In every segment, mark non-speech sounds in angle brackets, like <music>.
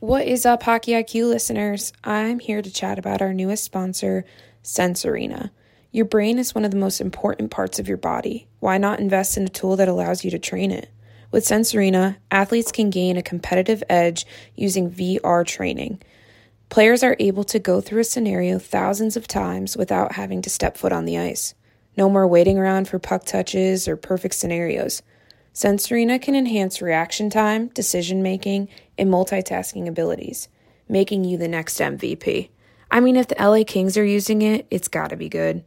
What is up, Hockey IQ listeners? I'm here to chat about our newest sponsor, Sense Arena. Your brain is one of the most important parts of your body. Why not invest in a tool that allows you to train it? With Sense Arena, athletes can gain a competitive edge using VR training. Players are able to go through a scenario thousands of times without having to step foot on the ice. No more waiting around for puck touches or perfect scenarios. Sense Arena can enhance reaction time, decision making, and multitasking abilities, making you the next MVP. I mean, if the LA Kings are using it, it's gotta be good.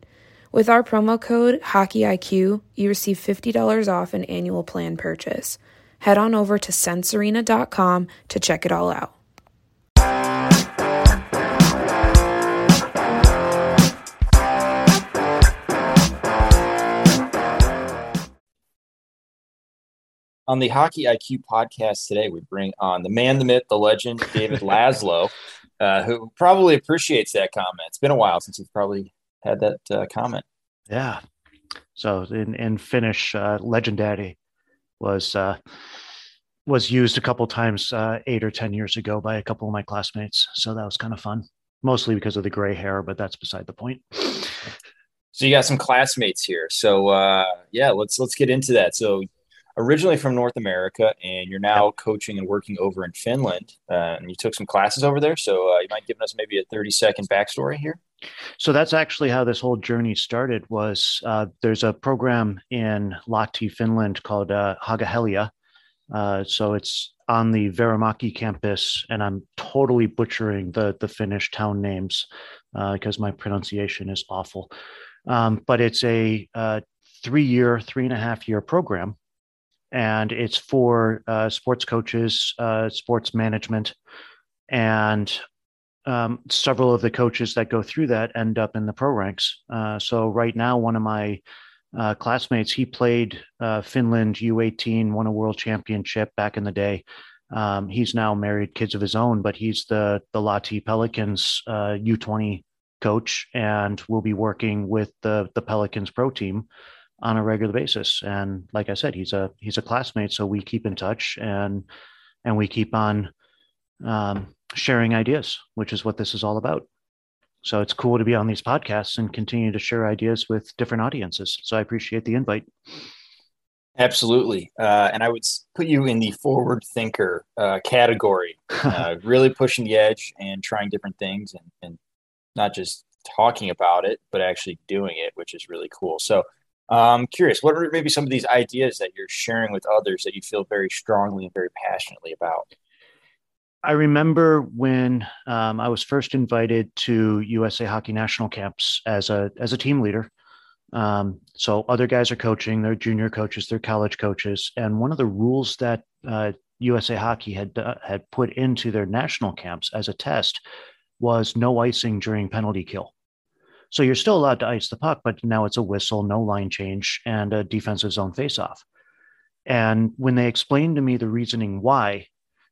With our promo code HockeyIQ, you receive $50 off an annual plan purchase. Head on over to sensearena.com to check it all out. On the Hockey IQ podcast today, we bring on the man, the myth, the legend, David <laughs> Laszlo, uh, who probably appreciates that comment. It's been a while since we've probably had that uh, comment. Yeah. So in in Finnish, uh, legendary was uh, was used a couple times uh, eight or ten years ago by a couple of my classmates. So that was kind of fun, mostly because of the gray hair, but that's beside the point. So you got some classmates here. So uh, yeah, let's let's get into that. So originally from North America, and you're now yep. coaching and working over in Finland. Uh, and you took some classes over there, so uh, you might give us maybe a 30 second backstory here. So that's actually how this whole journey started. Was uh, there's a program in Lahti, Finland called uh, Haaga-Helia. Uh, so it's on the Vierumäki campus, and I'm totally butchering the the Finnish town names because uh, my pronunciation is awful. Um, but it's a uh, three year, three and a half year program and it's for uh, sports coaches, uh, sports management, and um, several of the coaches that go through that end up in the pro ranks. Uh, so right now, one of my uh, classmates, he played uh, Finland U18, won a world championship back in the day. Um, he's now married, kids of his own, but he's the the Lahti Pelicans U20 uh, coach, and will be working with the the Pelicans pro team on a regular basis. And like I said, he's a he's a classmate, so we keep in touch and and we keep on um, sharing ideas, which is what this is all about. So it's cool to be on these podcasts and continue to share ideas with different audiences. So I appreciate the invite. Absolutely. Uh, and I would put you in the forward thinker uh, category, <laughs> uh, really pushing the edge and trying different things and, and not just talking about it, but actually doing it, which is really cool. So I'm curious, what are maybe some of these ideas that you're sharing with others that you feel very strongly and very passionately about? I remember when um, I was first invited to USA Hockey National Camps as a as a team leader. Um, so other guys are coaching, they're junior coaches, they're college coaches, and one of the rules that uh, USA Hockey had uh, had put into their national camps as a test was no icing during penalty kill. So you're still allowed to ice the puck, but now it's a whistle, no line change, and a defensive zone faceoff. And when they explained to me the reasoning why,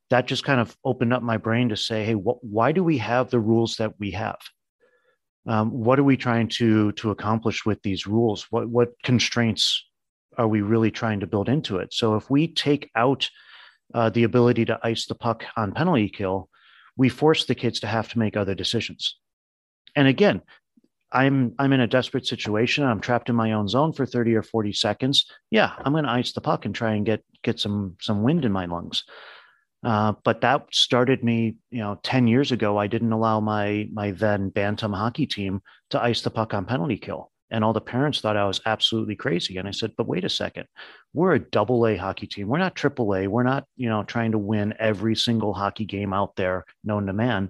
that just kind of opened up my brain to say, hey, wh- why do we have the rules that we have? Um, what are we trying to to accomplish with these rules? What what constraints are we really trying to build into it? So if we take out uh, the ability to ice the puck on penalty kill, we force the kids to have to make other decisions. And again, I'm I'm in a desperate situation. I'm trapped in my own zone for 30 or 40 seconds. Yeah, I'm going to ice the puck and try and get get some some wind in my lungs. Uh, but that started me, you know, 10 years ago. I didn't allow my my then bantam hockey team to ice the puck on penalty kill, and all the parents thought I was absolutely crazy. And I said, "But wait a second, we're a double A hockey team. We're not triple A. We're not, you know, trying to win every single hockey game out there known to man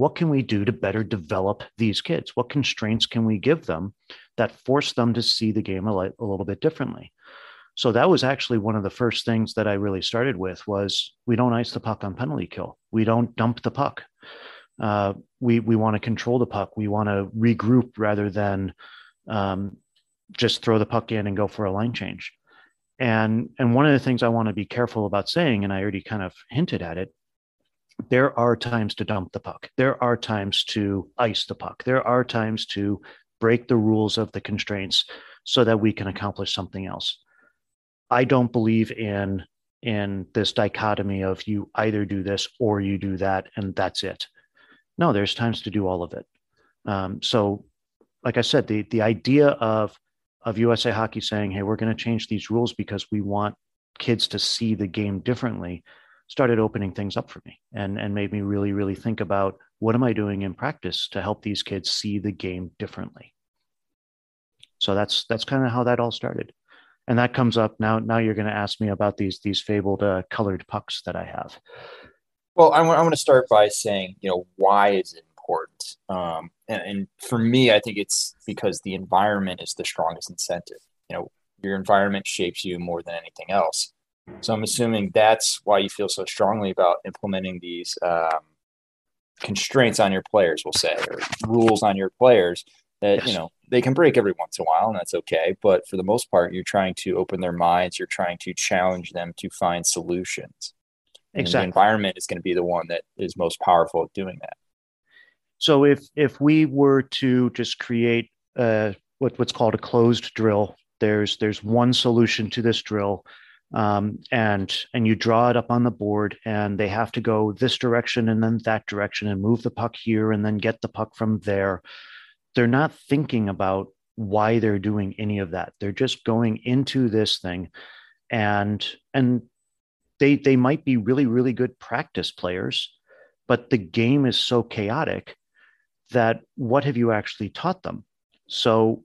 what can we do to better develop these kids? What constraints can we give them that force them to see the game a, li- a little bit differently? So that was actually one of the first things that I really started with was we don't ice the puck on penalty kill. We don't dump the puck. Uh, we we want to control the puck. We want to regroup rather than um, just throw the puck in and go for a line change. And and one of the things I want to be careful about saying, and I already kind of hinted at it, there are times to dump the puck. There are times to ice the puck. There are times to break the rules of the constraints so that we can accomplish something else. I don't believe in in this dichotomy of you either do this or you do that, and that's it. No, there's times to do all of it. Um, so, like I said, the the idea of of USA Hockey saying, "Hey, we're going to change these rules because we want kids to see the game differently," started opening things up for me and and made me really really think about what am I doing in practice to help these kids see the game differently. So that's that's kind of how that all started and that comes up now. Now you're going to ask me about these these fabled uh, colored pucks that I have. Well, I want, I want to start by saying, you know, why is it important? Um, and, and for me, I think it's because the environment is the strongest incentive. You know, your environment shapes you more than anything else. So I'm assuming that's why you feel so strongly about implementing these um, constraints on your players, we'll say, or rules on your players that yes. you know they can break every once in a while and that's okay. But for the most part you're trying to open their minds. You're trying to challenge them to find solutions. Exactly and the environment is going to be the one that is most powerful at doing that. So if if we were to just create uh, what, what's called a closed drill there's there's one solution to this drill um, and and you draw it up on the board and they have to go this direction and then that direction and move the puck here and then get the puck from there they're not thinking about why they're doing any of that. They're just going into this thing and and they they might be really really good practice players, but the game is so chaotic that what have you actually taught them? So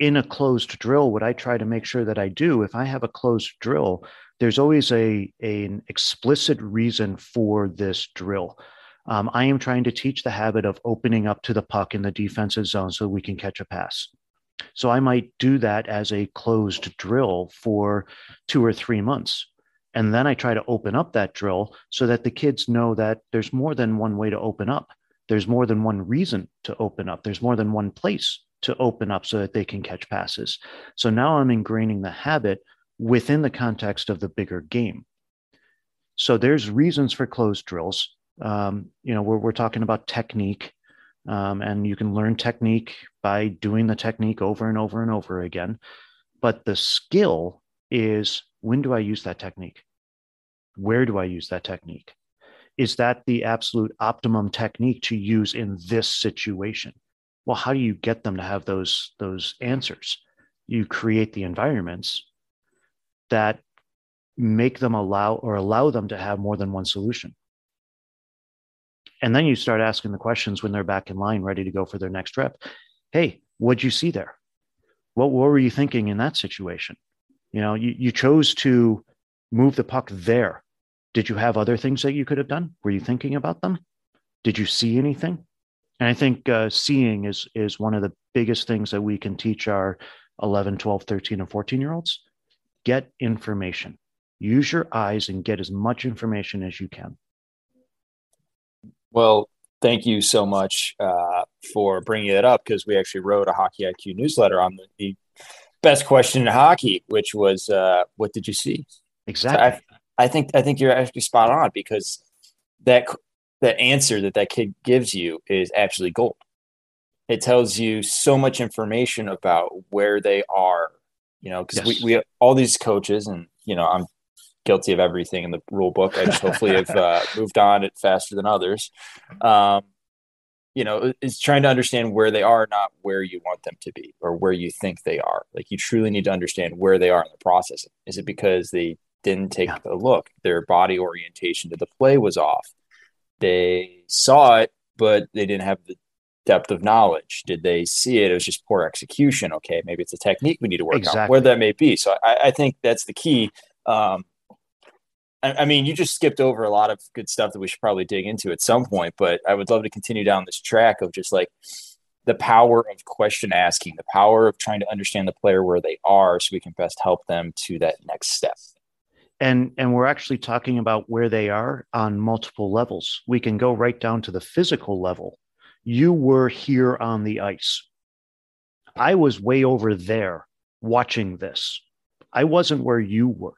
in a closed drill, what I try to make sure that I do, if I have a closed drill, there's always a, a an explicit reason for this drill. Um, I am trying to teach the habit of opening up to the puck in the defensive zone so we can catch a pass. So I might do that as a closed drill for two or three months. And then I try to open up that drill so that the kids know that there's more than one way to open up. There's more than one reason to open up. There's more than one place to open up so that they can catch passes. So now I'm ingraining the habit within the context of the bigger game. So there's reasons for closed drills um, you know, we're, we're talking about technique, um, and you can learn technique by doing the technique over and over and over again. But the skill is when do I use that technique? Where do I use that technique? Is that the absolute optimum technique to use in this situation? Well, how do you get them to have those, those answers? You create the environments that make them allow or allow them to have more than one solution and then you start asking the questions when they're back in line, ready to go for their next rep. Hey, what'd you see there? What, what were you thinking in that situation? You know, you, you chose to move the puck there. Did you have other things that you could have done? Were you thinking about them? Did you see anything? And I think uh, seeing is is one of the biggest things that we can teach our 11, 12, 13, and 14 year olds. Get information. Use your eyes and get as much information as you can. Well, thank you so much uh, for bringing it up because we actually wrote a Hockey IQ newsletter on the, the best question in hockey, which was, uh, "What did you see?" Exactly. So I, I, think I think you're actually spot on because that that answer that that kid gives you is absolutely gold. It tells you so much information about where they are. You know, because yes. we, we all these coaches, and you know, I'm guilty of everything in the rule book. I just hopefully have uh, <laughs> moved on it faster than others. Um, you know, is trying to understand where they are, not where you want them to be or where you think they are. Like you truly need to understand where they are in the process. Is it because they didn't take yeah. a look? Their body orientation to the play was off. They saw it, but they didn't have the depth of knowledge. Did they see it? It was just poor execution. Okay, maybe it's a technique we need to work exactly. on, where that may be. So I, I think that's the key. Um, I mean, you just skipped over a lot of good stuff that we should probably dig into at some point, but I would love to continue down this track of just like the power of question asking, the power of trying to understand the player where they are so we can best help them to that next step. And and we're actually talking about where they are on multiple levels. We can go right down to the physical level. You were here on the ice. I was way over there watching this. I wasn't where you were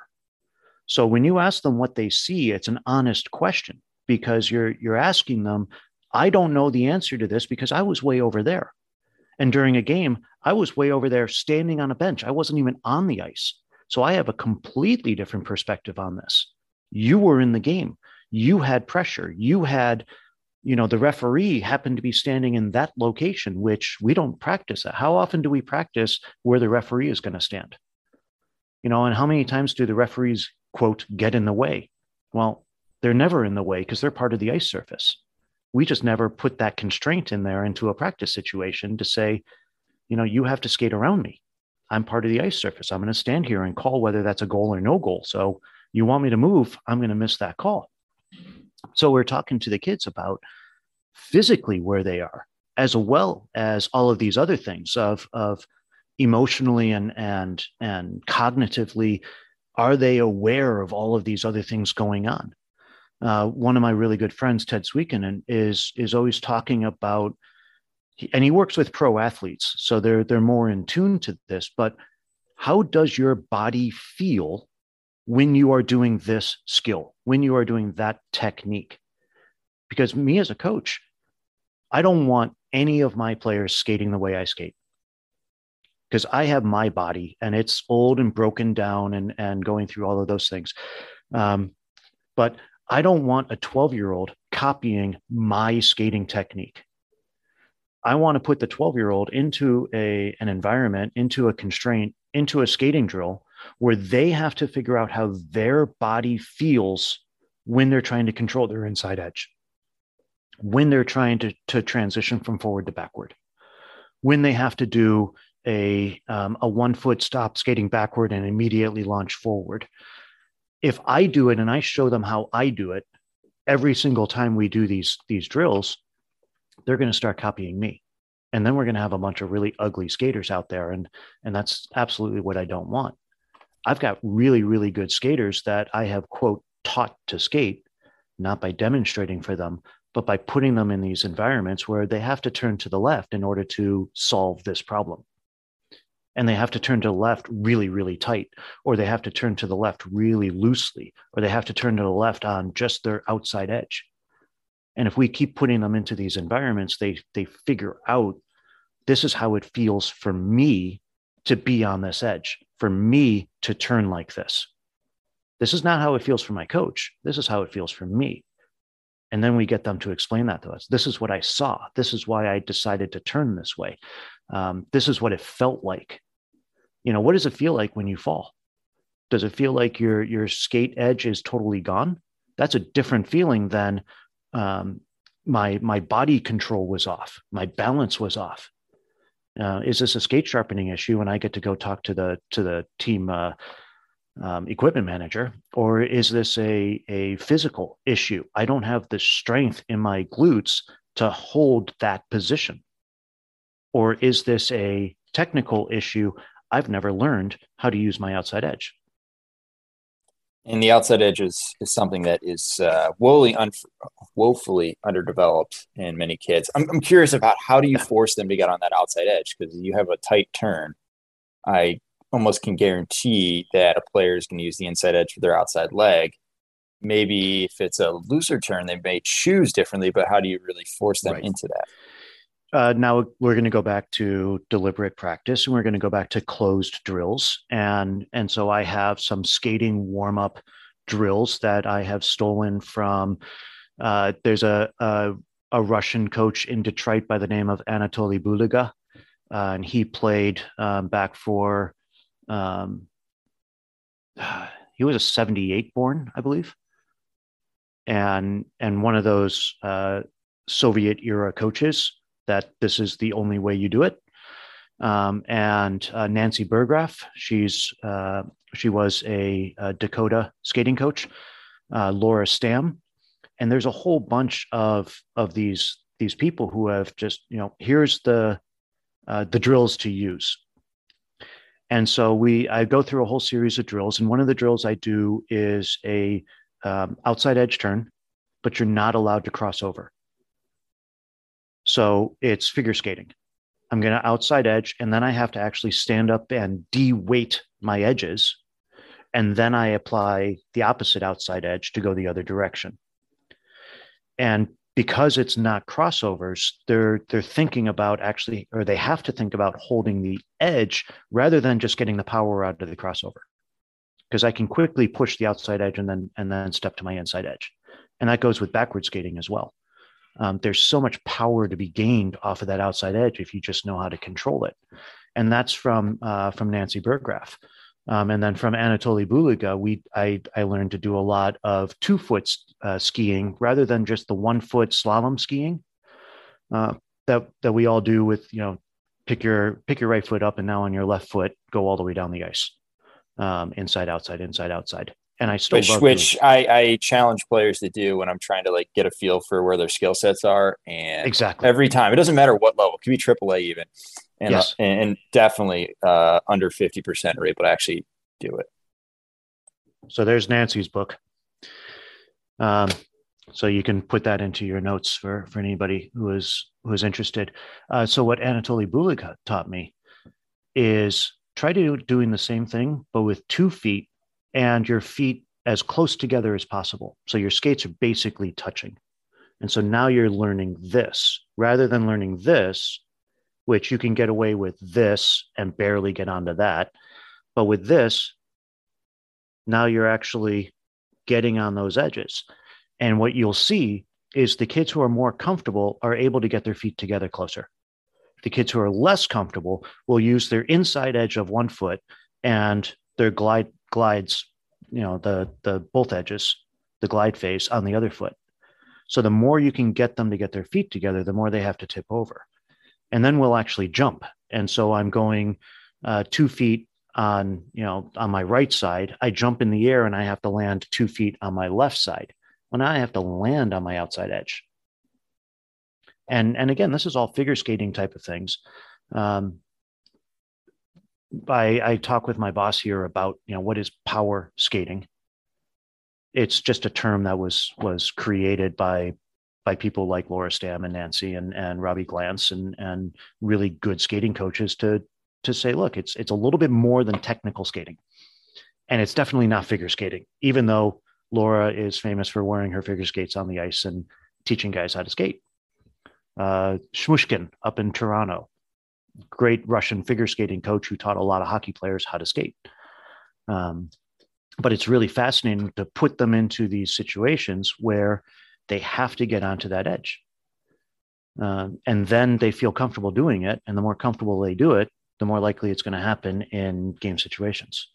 so when you ask them what they see, it's an honest question because you're you're asking them, I don't know the answer to this because I was way over there. And during a game, I was way over there standing on a bench. I wasn't even on the ice. So I have a completely different perspective on this. You were in the game. You had pressure. You had, you know, the referee happened to be standing in that location, which we don't practice. How often do we practice where the referee is going to stand? You know, and how many times do the referees, quote, get in the way? Well, they're never in the way because they're part of the ice surface. We just never put that constraint in there into a practice situation to say, you know, you have to skate around me. I'm part of the ice surface. I'm going to stand here and call whether that's a goal or no goal. So you want me to move, I'm going to miss that call. So we're talking to the kids about physically where they are, as well as all of these other things of, of emotionally and, and, and cognitively, are they aware of all of these other things going on? Uh, one of my really good friends, Ted Sweekinen, is is always talking about, and he works with pro athletes, so they're they're more in tune to this. But how does your body feel when you are doing this skill, when you are doing that technique? Because me as a coach, I don't want any of my players skating the way I skate because I have my body and it's old and broken down and and going through all of those things. Um, but I don't want a 12 year old copying my skating technique. I want to put the 12 year old into a, an environment, into a constraint, into a skating drill where they have to figure out how their body feels when they're trying to control their inside edge, when they're trying to, to transition from forward to backward, when they have to do a, um, a one foot stop skating backward and immediately launch forward. If I do it and I show them how I do it every single time we do these these drills, they're going to start copying me. And then we're going to have a bunch of really ugly skaters out there and and that's absolutely what I don't want. I've got really really good skaters that I have quote taught to skate not by demonstrating for them but by putting them in these environments where they have to turn to the left in order to solve this problem and they have to turn to the left really, really tight, or they have to turn to the left really loosely, or they have to turn to the left on just their outside edge. And if we keep putting them into these environments, they they figure out this is how it feels for me to be on this edge, for me to turn like this. This is not how it feels for my coach. This is how it feels for me. And then we get them to explain that to us. This is what I saw. This is why I decided to turn this way. Um, this is what it felt like. You know, what does it feel like when you fall? Does it feel like your your skate edge is totally gone? That's a different feeling than um, my my body control was off, my balance was off. Uh, is this a skate sharpening issue? And I get to go talk to the to the team uh, um, equipment manager, or is this a a physical issue? I don't have the strength in my glutes to hold that position. Or is this a technical issue? I've never learned how to use my outside edge. And the outside edge is, is something that is uh, woefully, un- woefully underdeveloped in many kids. I'm, I'm curious about how do you force them to get on that outside edge? Because you have a tight turn. I almost can guarantee that a player is going to use the inside edge for their outside leg. Maybe if it's a looser turn, they may choose differently, but how do you really force them right. into that? Uh, now we're going to go back to deliberate practice and we're going to go back to closed drills. And and so i have some skating warm up drills that i have stolen from uh, there's a, a, a russian coach in detroit by the name of anatoly buliga uh, and he played um, back for um, <sighs> he was a 78 born i believe. And and one of those uh, soviet era coaches that this is the only way you do it. Um, and uh, Nancy Burgraff, she's uh, she was a, a, Dakota skating coach. Uh, Laura Stamm, and there's a whole bunch of of these these people who have just you know here's the uh, the drills to use. And so we I go through a whole series of drills, and one of the drills I do is a um, outside edge turn, but you're not allowed to cross over. So it's figure skating. I'm going to outside edge, and then I have to actually stand up and de-weight my edges. And then I apply the opposite outside edge to go the other direction. And because it's not crossovers, they're they're thinking about actually, or they have to think about holding the edge rather than just getting the power out of the crossover. because I can quickly push the outside edge and then and then step to my inside edge, and that goes with backward skating as well. Um, there's so much power to be gained off of that outside edge if you just know how to control it, and that's from uh, from Nancy Burggraf. Um, and then from Anatoly Buliga, we I, I learned to do a lot of two foot uh, skiing rather than just the one foot slalom skiing uh, that that we all do with you know pick your pick your right foot up and now on your left foot go all the way down the ice, um, inside outside inside outside. And I still which which I, I challenge players to do when I'm trying to like get a feel for where their skill sets are. And exactly every time it doesn't matter what level, it could be AAA even and yes. uh, and definitely uh, under fifty percent are able to actually do it. So there's Nancy's book. Um, so you can put that into your notes for for anybody who is who is interested. Uh, so what Anatoly Bulik taught me is try to do doing the same thing, but with two feet and your feet as close together as possible. So your skates are basically touching. And so now you're learning this rather than learning this, which you can get away with this and barely get onto that. But with this, now you're actually getting on those edges. And what you'll see is the kids who are more comfortable are able to get their feet together closer. The kids who are less comfortable will use their inside edge of one foot and their glide glides, you know, the the both edges, the glide phase on the other foot. So the more you can get them to get their feet together, the more they have to tip over and then we'll actually jump. And so I'm going uh, two feet on, you know, on my right side. I jump in the air and I have to land two feet on my left side. Well, now I have to land on my outside edge. And and again, this is all figure skating type of things. Um, I, I talk with my boss here about you know what is power skating. It's just a term that was was created by by people like Laura Stamm and Nancy and, and Robbie Glantz and, and really good skating coaches to, to say, look, it's, it's a little bit more than technical skating. And it's definitely not figure skating, even though Laura is famous for wearing her figure skates on the ice and teaching guys how to skate. Uh, Shmushkin up in Toronto, great Russian figure skating coach who taught a lot of hockey players how to skate. Um, but it's really fascinating to put them into these situations where they have to get onto that edge. Uh, and then they feel comfortable doing it. And the more comfortable they do it, the more likely it's going to happen in game situations.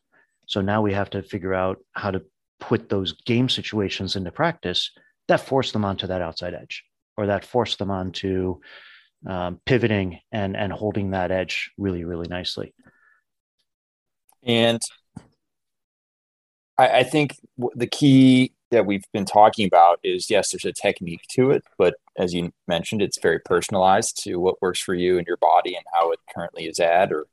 So now we have to figure out how to put those game situations into practice that force them onto that outside edge or that force them onto um, pivoting and and holding that edge really really nicely. And I, I think the key that we've been talking about is yes, there's a technique to it, but as you mentioned, it's very personalized to what works for you and your body and how it currently is at, or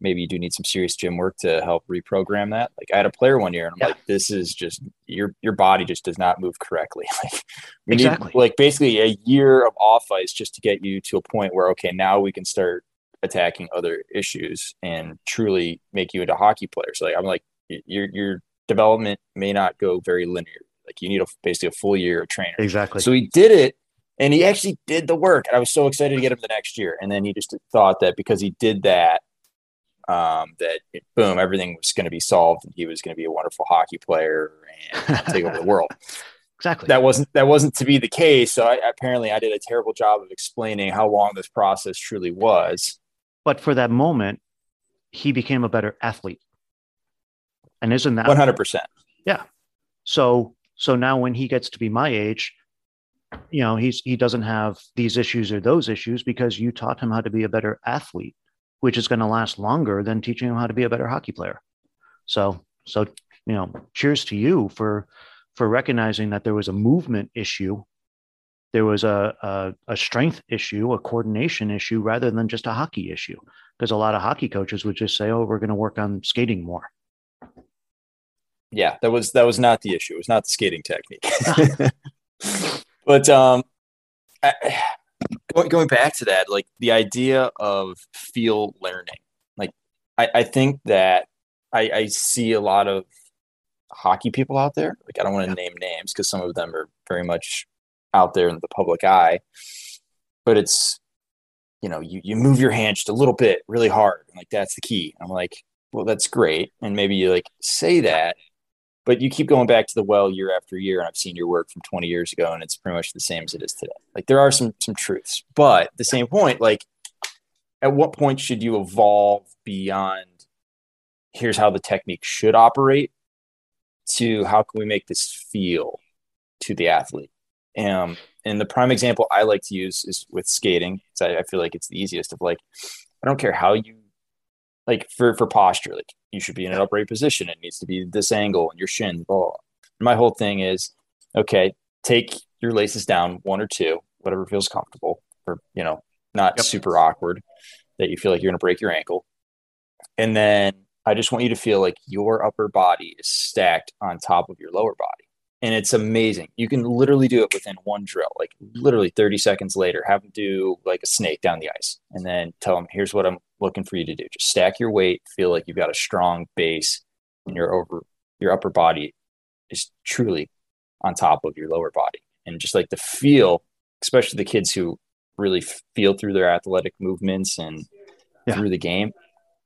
maybe you do need some serious gym work to help reprogram that. Like I had a player one year and I'm yeah. like, this is just your your body just does not move correctly. <laughs> Like we exactly. need like basically a year of off ice just to get you to a point where okay, now we can start attacking other issues and truly make you into hockey players. So like I'm like your your development may not go very linear. Like you need a basically a full year of training. Exactly. So he did it and he actually did the work. And I was so excited to get him the next year. And then he just thought that because he did that, um, that it, boom, everything was going to be solved and he was going to be a wonderful hockey player and take over the <laughs> world. Exactly. That wasn't that wasn't to be the case. So I, apparently, I did a terrible job of explaining how long this process truly was. But for that moment, he became a better athlete. And isn't that one hundred percent? Yeah. So so now when he gets to be my age, you know, he's he doesn't have these issues or those issues because you taught him how to be a better athlete, which is going to last longer than teaching them how to be a better hockey player. So so you know, cheers to you for for recognizing that there was a movement issue, there was a, a, a strength issue, a coordination issue, rather than just a hockey issue. Because a lot of hockey coaches would just say, "Oh, we're going to work on skating more." yeah, that was that was not the issue. It was not the skating technique. <laughs> <laughs> but um, I, going going back to that, like the idea of feel learning, like I, I think that I, I see a lot of hockey people out there. Like I don't want to name names because some of them are very much out there in the public eye. But it's you know you you move your hand just a little bit really hard, like that's the key. I'm like, well, that's great, and maybe you like say that, but you keep going back to the well year after year, and I've seen your work from 20 years ago, and it's pretty much the same as it is today. Like there are some some truths, but the same point, like at what point should you evolve beyond here's how the technique should operate to how can we make this feel to the athlete? Um, and the prime example I like to use is with skating. I, I feel like it's the easiest of like, I don't care how you like for for posture, like you should be in an upright position. It needs to be this angle and your shin. Blah, blah. My whole thing is, okay, take your laces down one or two, whatever feels comfortable, or you know, not yep. super awkward that you feel like you're going to break your ankle, and then I just want you to feel like your upper body is stacked on top of your lower body and it's amazing. You can literally do it within one drill, like literally 30 seconds later, have them do like a snake down the ice and then tell them, here's what I'm looking for you to do. Just stack your weight, feel like you've got a strong base and your over your upper body is truly on top of your lower body. And just like the feel, especially the kids who really feel through their athletic movements and yeah. through the game,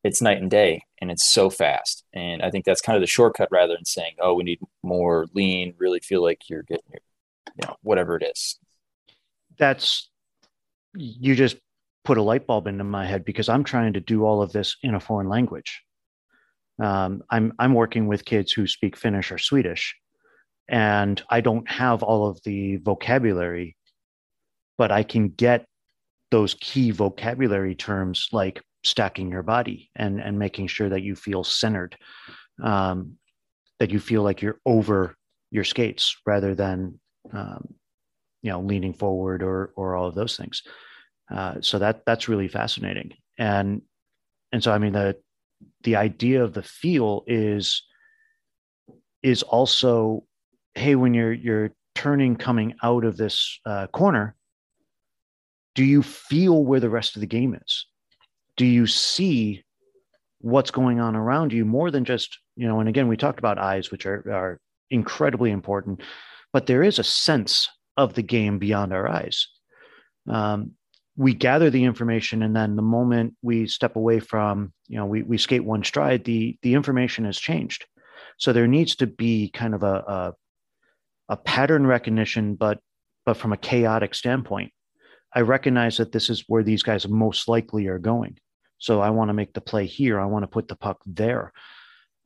it's night and day and it's so fast. And I think that's kind of the shortcut rather than saying, oh, we need more lean, really feel like you're getting your, you know, whatever it is. That's, you just put a light bulb into my head because I'm trying to do all of this in a foreign language. Um, I'm, I'm working with kids who speak Finnish or Swedish, and I don't have all of the vocabulary, but I can get those key vocabulary terms like stacking your body and and making sure that you feel centered um, that you feel like you're over your skates rather than um, you know leaning forward or or all of those things. Uh, so that that's really fascinating. And and so i mean the the idea of the feel is is also hey when you're you're turning coming out of this uh, corner do you feel where the rest of the game is do you see what's going on around you more than just you know and again we talked about eyes which are, are incredibly important but there is a sense of the game beyond our eyes. Um, we gather the information and then the moment we step away from you know we, we skate one stride the the information has changed. So there needs to be kind of a, a, a pattern recognition but but from a chaotic standpoint I recognize that this is where these guys most likely are going. So I want to make the play here. I want to put the puck there.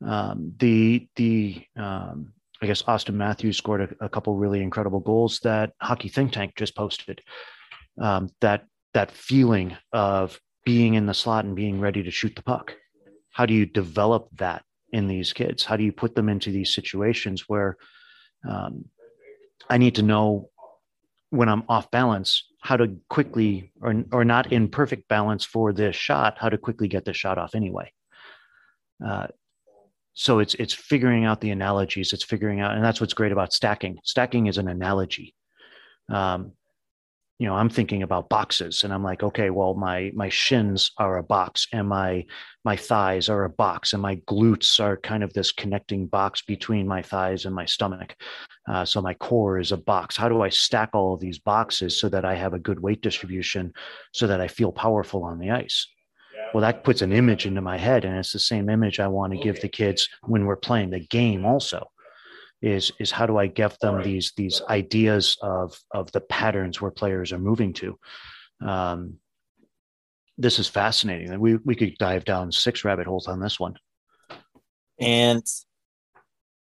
Um, the the um, I guess Auston Matthews scored a, a, couple really incredible goals that Hockey Think Tank just posted. Um, that that feeling of being in the slot and being ready to shoot the puck. How do you develop that in these kids? How do you put them into these situations where um, I need to know when I'm off balance, how to quickly or, or not in perfect balance for this shot, how to quickly get the shot off anyway. Uh, so it's it's figuring out the analogies. It's figuring out, and that's what's great about stacking. Stacking is an analogy. Um, you know i'm thinking about boxes and i'm like okay well my my shins are a box and my my thighs are a box and my glutes are kind of this connecting box between my thighs and my stomach. Uh, so my core is a box. How do i stack all of these boxes so that i have a good weight distribution so that i feel powerful on the ice? Well that puts an image into my head and it's the same image i want to give the kids when we're playing the game also is is how do I give them these these ideas of of the patterns where players are moving to. Um, this is fascinating. We we could dive down six rabbit holes on this one. And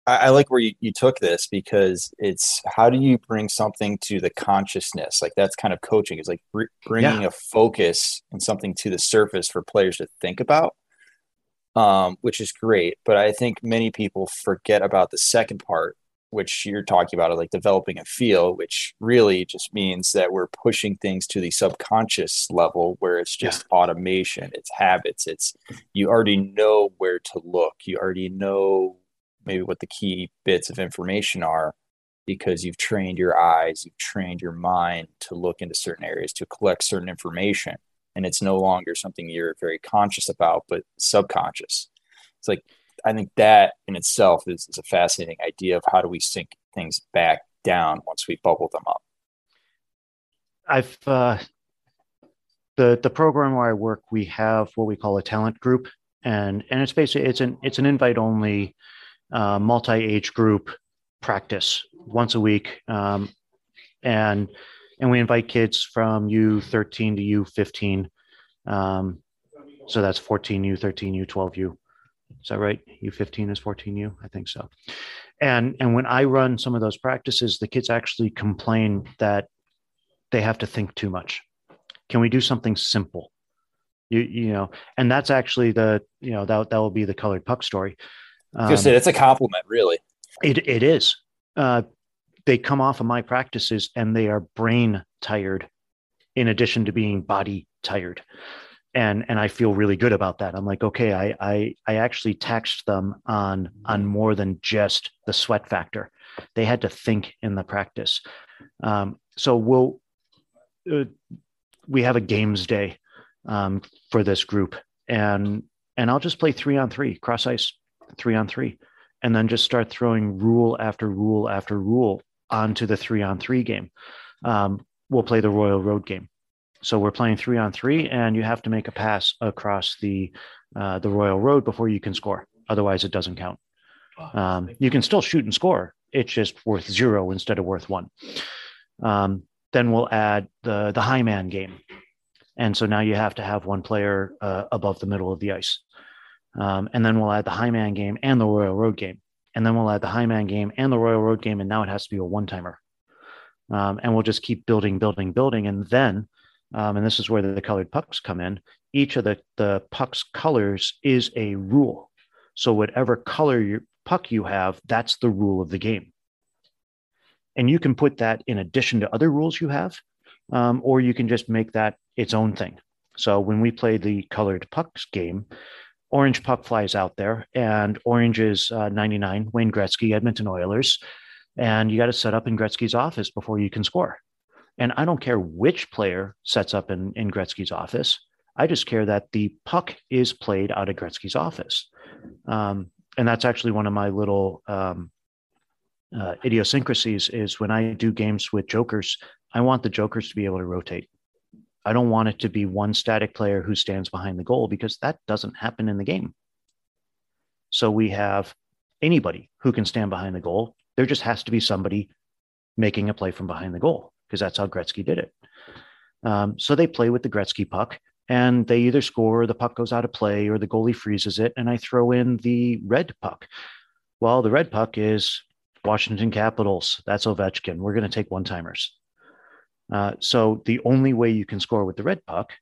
I, I like where you, you took this because it's how do you bring something to the consciousness? Like that's kind of coaching. It's like bringing yeah. a focus and something to the surface for players to think about um, which is great. But I think many people forget about the second part, which you're talking about, like developing a feel, which really just means that we're pushing things to the subconscious level where it's just yeah. automation, it's habits, it's you already know where to look, you already know maybe what the key bits of information are because you've trained your eyes, you've trained your mind to look into certain areas, to collect certain information and it's no longer something you're very conscious about but subconscious. It's like i think that in itself is, is a fascinating idea of how do we sink things back down once we bubble them up. I've uh, the the program where i work we have what we call a talent group and and it's basically it's an it's an invite only uh, multi-age group practice once a week, um, and and we invite kids from U13 to U15. Um, so that's 14U, 13U, 12U. Is that right? U15 is 14U, I think so. And and when I run some of those practices, the kids actually complain that they have to think too much. Can we do something simple? You you know, and that's actually the you know that that will be the colored puck story. Um, I say it's a compliment, really. It it is. Uh, they come off of my practices and they are brain tired, in addition to being body tired and and I feel really good about that. I'm like, okay, I I I actually taxed them on on more than just the sweat factor. They had to think in the practice. Um, so we'll uh, we have a games day um, for this group, and and I'll just play three on three cross ice, three on three, and then just start throwing rule after rule after rule onto the three on three game. Um, we'll play the Royal Road game so we're playing three on three, and you have to make a pass across the uh, the Royal Road before you can score. Otherwise, it doesn't count. Um, you can still shoot and score. It's just worth zero instead of worth one. Um, then we'll add the the high man game, and so now you have to have one player uh, above the middle of the ice. Um, and then we'll add the high man game and the Royal Road game, and then we'll add the high man game and the Royal Road game, and now it has to be a one timer. Um, and we'll just keep building, building, building, and then um, and this is where the, colored pucks come in. Each of the, the puck's colors is a rule. So whatever color your puck you have, that's the rule of the game. And you can put that in addition to other rules you have, um, or you can just make that its own thing. So when we play the colored pucks game, orange puck flies out there, and orange is uh, 99, Wayne Gretzky, Edmonton Oilers. And you got to set up in Gretzky's office before you can score. And I don't care which player sets up in, in Gretzky's office. I just care that the puck is played out of Gretzky's office. Um, and that's actually one of my little um, uh, idiosyncrasies is when I do games with jokers, I want the jokers to be able to rotate. I don't want it to be one static player who stands behind the goal because that doesn't happen in the game. So we have anybody who can stand behind the goal. There just has to be somebody making a play from behind the goal because that's how Gretzky did it. Um, so they play with the Gretzky puck and they either score, the puck goes out of play, or the goalie freezes it, and I throw in the red puck. Well, the red puck is Washington Capitals. That's Ovechkin. We're going to take one timers. Uh, so the only way you can score with the red puck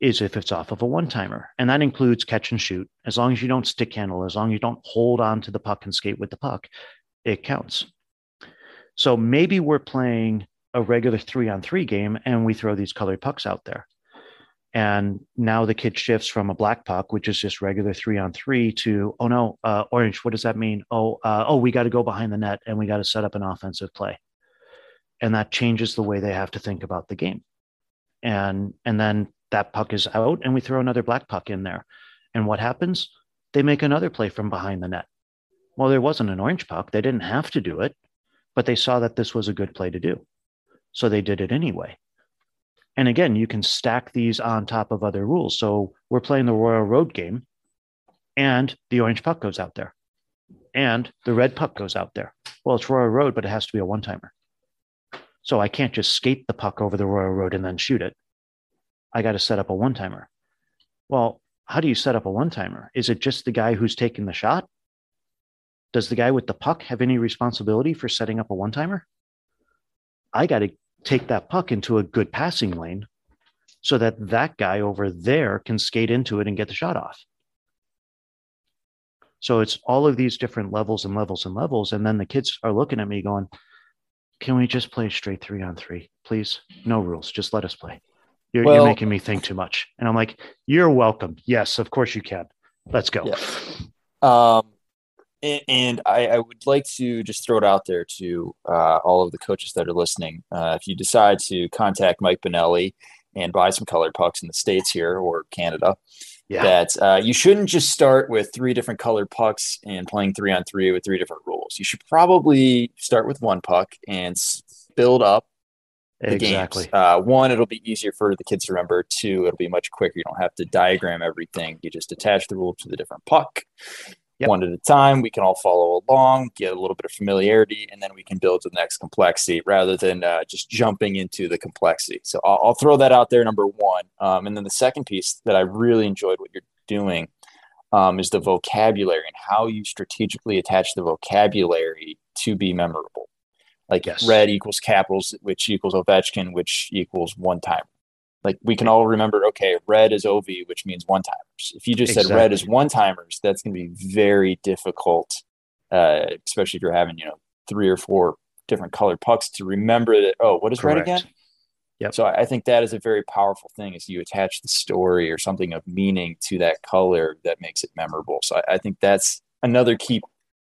is if it's off of a one timer. And that includes catch and shoot. As long as you don't stick handle, as long as you don't hold on to the puck and skate with the puck, it counts. So maybe we're playing a regular three on three game and we throw these colored pucks out there. And now the kid shifts from a black puck, which is just regular three on three, to oh no, uh, orange. What does that mean? Oh, uh, oh, we got to go behind the net and we got to set up an offensive play, and that changes the way they have to think about the game. And and then that puck is out, and we throw another black puck in there, and what happens? They make another play from behind the net. Well, there wasn't an orange puck; they didn't have to do it, but they saw that this was a good play to do. So they did it anyway. And again, you can stack these on top of other rules. So we're playing the Royal Road game, and the orange puck goes out there, and the red puck goes out there. Well, it's Royal Road, but it has to be a one timer. So I can't just skate the puck over the Royal Road and then shoot it. I got to set up a one timer. Well, how do you set up a one timer? Is it just the guy who's taking the shot? Does the guy with the puck have any responsibility for setting up a one timer? I got to take that puck into a good passing lane so that that guy over there can skate into it and get the shot off. So it's all of these different levels and levels and levels. And then the kids are looking at me going, Can we just play straight three on three, please? No rules. Just let us play. You're, well, you're making me think too much. And I'm like, You're welcome. Yes, of course you can. Let's go. Yeah. Um, and I, I, would like to just throw it out there to uh, all of the coaches that are listening. Uh, if you decide to contact Mike Benelli and buy some colored pucks in the States here or Canada, yeah. that uh, you shouldn't just start with three different colored pucks and playing three on three with three different rules. You should probably start with one puck and build up the exactly. games. Uh, one, it'll be easier for the kids to remember. Two, it'll be much quicker. You don't have to diagram everything. You just attach the rule to the different puck yep. one at a time. We can all follow along, get a little bit of familiarity, and then we can build to the next complexity rather than uh, just jumping into the complexity. So I'll, I'll, throw that out there, number one. Um, and then the second piece that I really enjoyed what you're doing um, is the vocabulary and how you strategically attach the vocabulary to be memorable. Like yes. red equals capitals, which equals Ovechkin, which equals one timer. Like we can all remember, okay, red is OV, which means one timers. If you just exactly. said red is one timers, that's going to be very difficult, uh, especially if you're having, you know, three or four different colored pucks to remember that, oh, what is Correct. red again? Yep. So I think that is a very powerful thing is you attach the story or something of meaning to that color that makes it memorable. So I, I think that's another key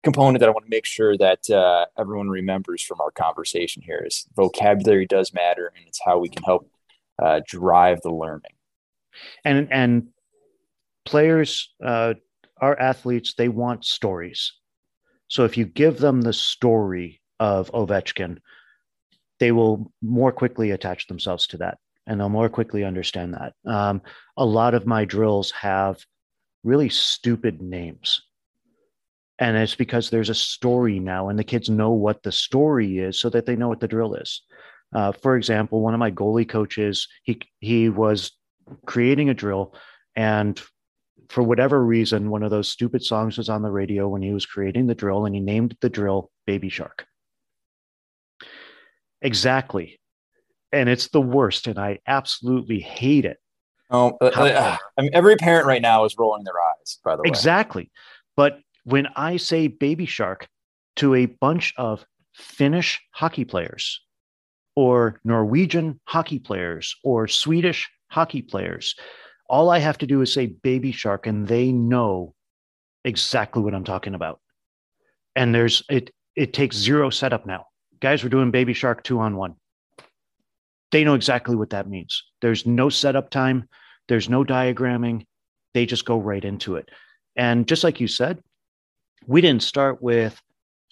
component that I want to make sure that uh, everyone remembers from our conversation here is vocabulary does matter and it's how we can help uh, drive the learning. And and players, uh, our athletes, they want stories. So if you give them the story of Ovechkin, they will more quickly attach themselves to that, and they'll more quickly understand that. Um, a lot of my drills have really stupid names. And it's because there's a story now, and the kids know what the story is so that they know what the drill is. Uh, for example, one of my goalie coaches, he he was creating a drill, and for whatever reason, one of those stupid songs was on the radio when he was creating the drill, and he named the drill Baby Shark. Exactly, and it's the worst, and I absolutely hate it. Oh, uh, uh, I mean, every parent right now is rolling their eyes. By the way, exactly. But when I say Baby Shark to a bunch of Finnish hockey players or Norwegian hockey players or Swedish hockey players. All I have to do is say baby shark and they know exactly what I'm talking about. And there's it it takes zero setup now. Guys, we're doing baby shark 2 on 1. They know exactly what that means. There's no setup time, there's no diagramming. They just go right into it. And just like you said, we didn't start with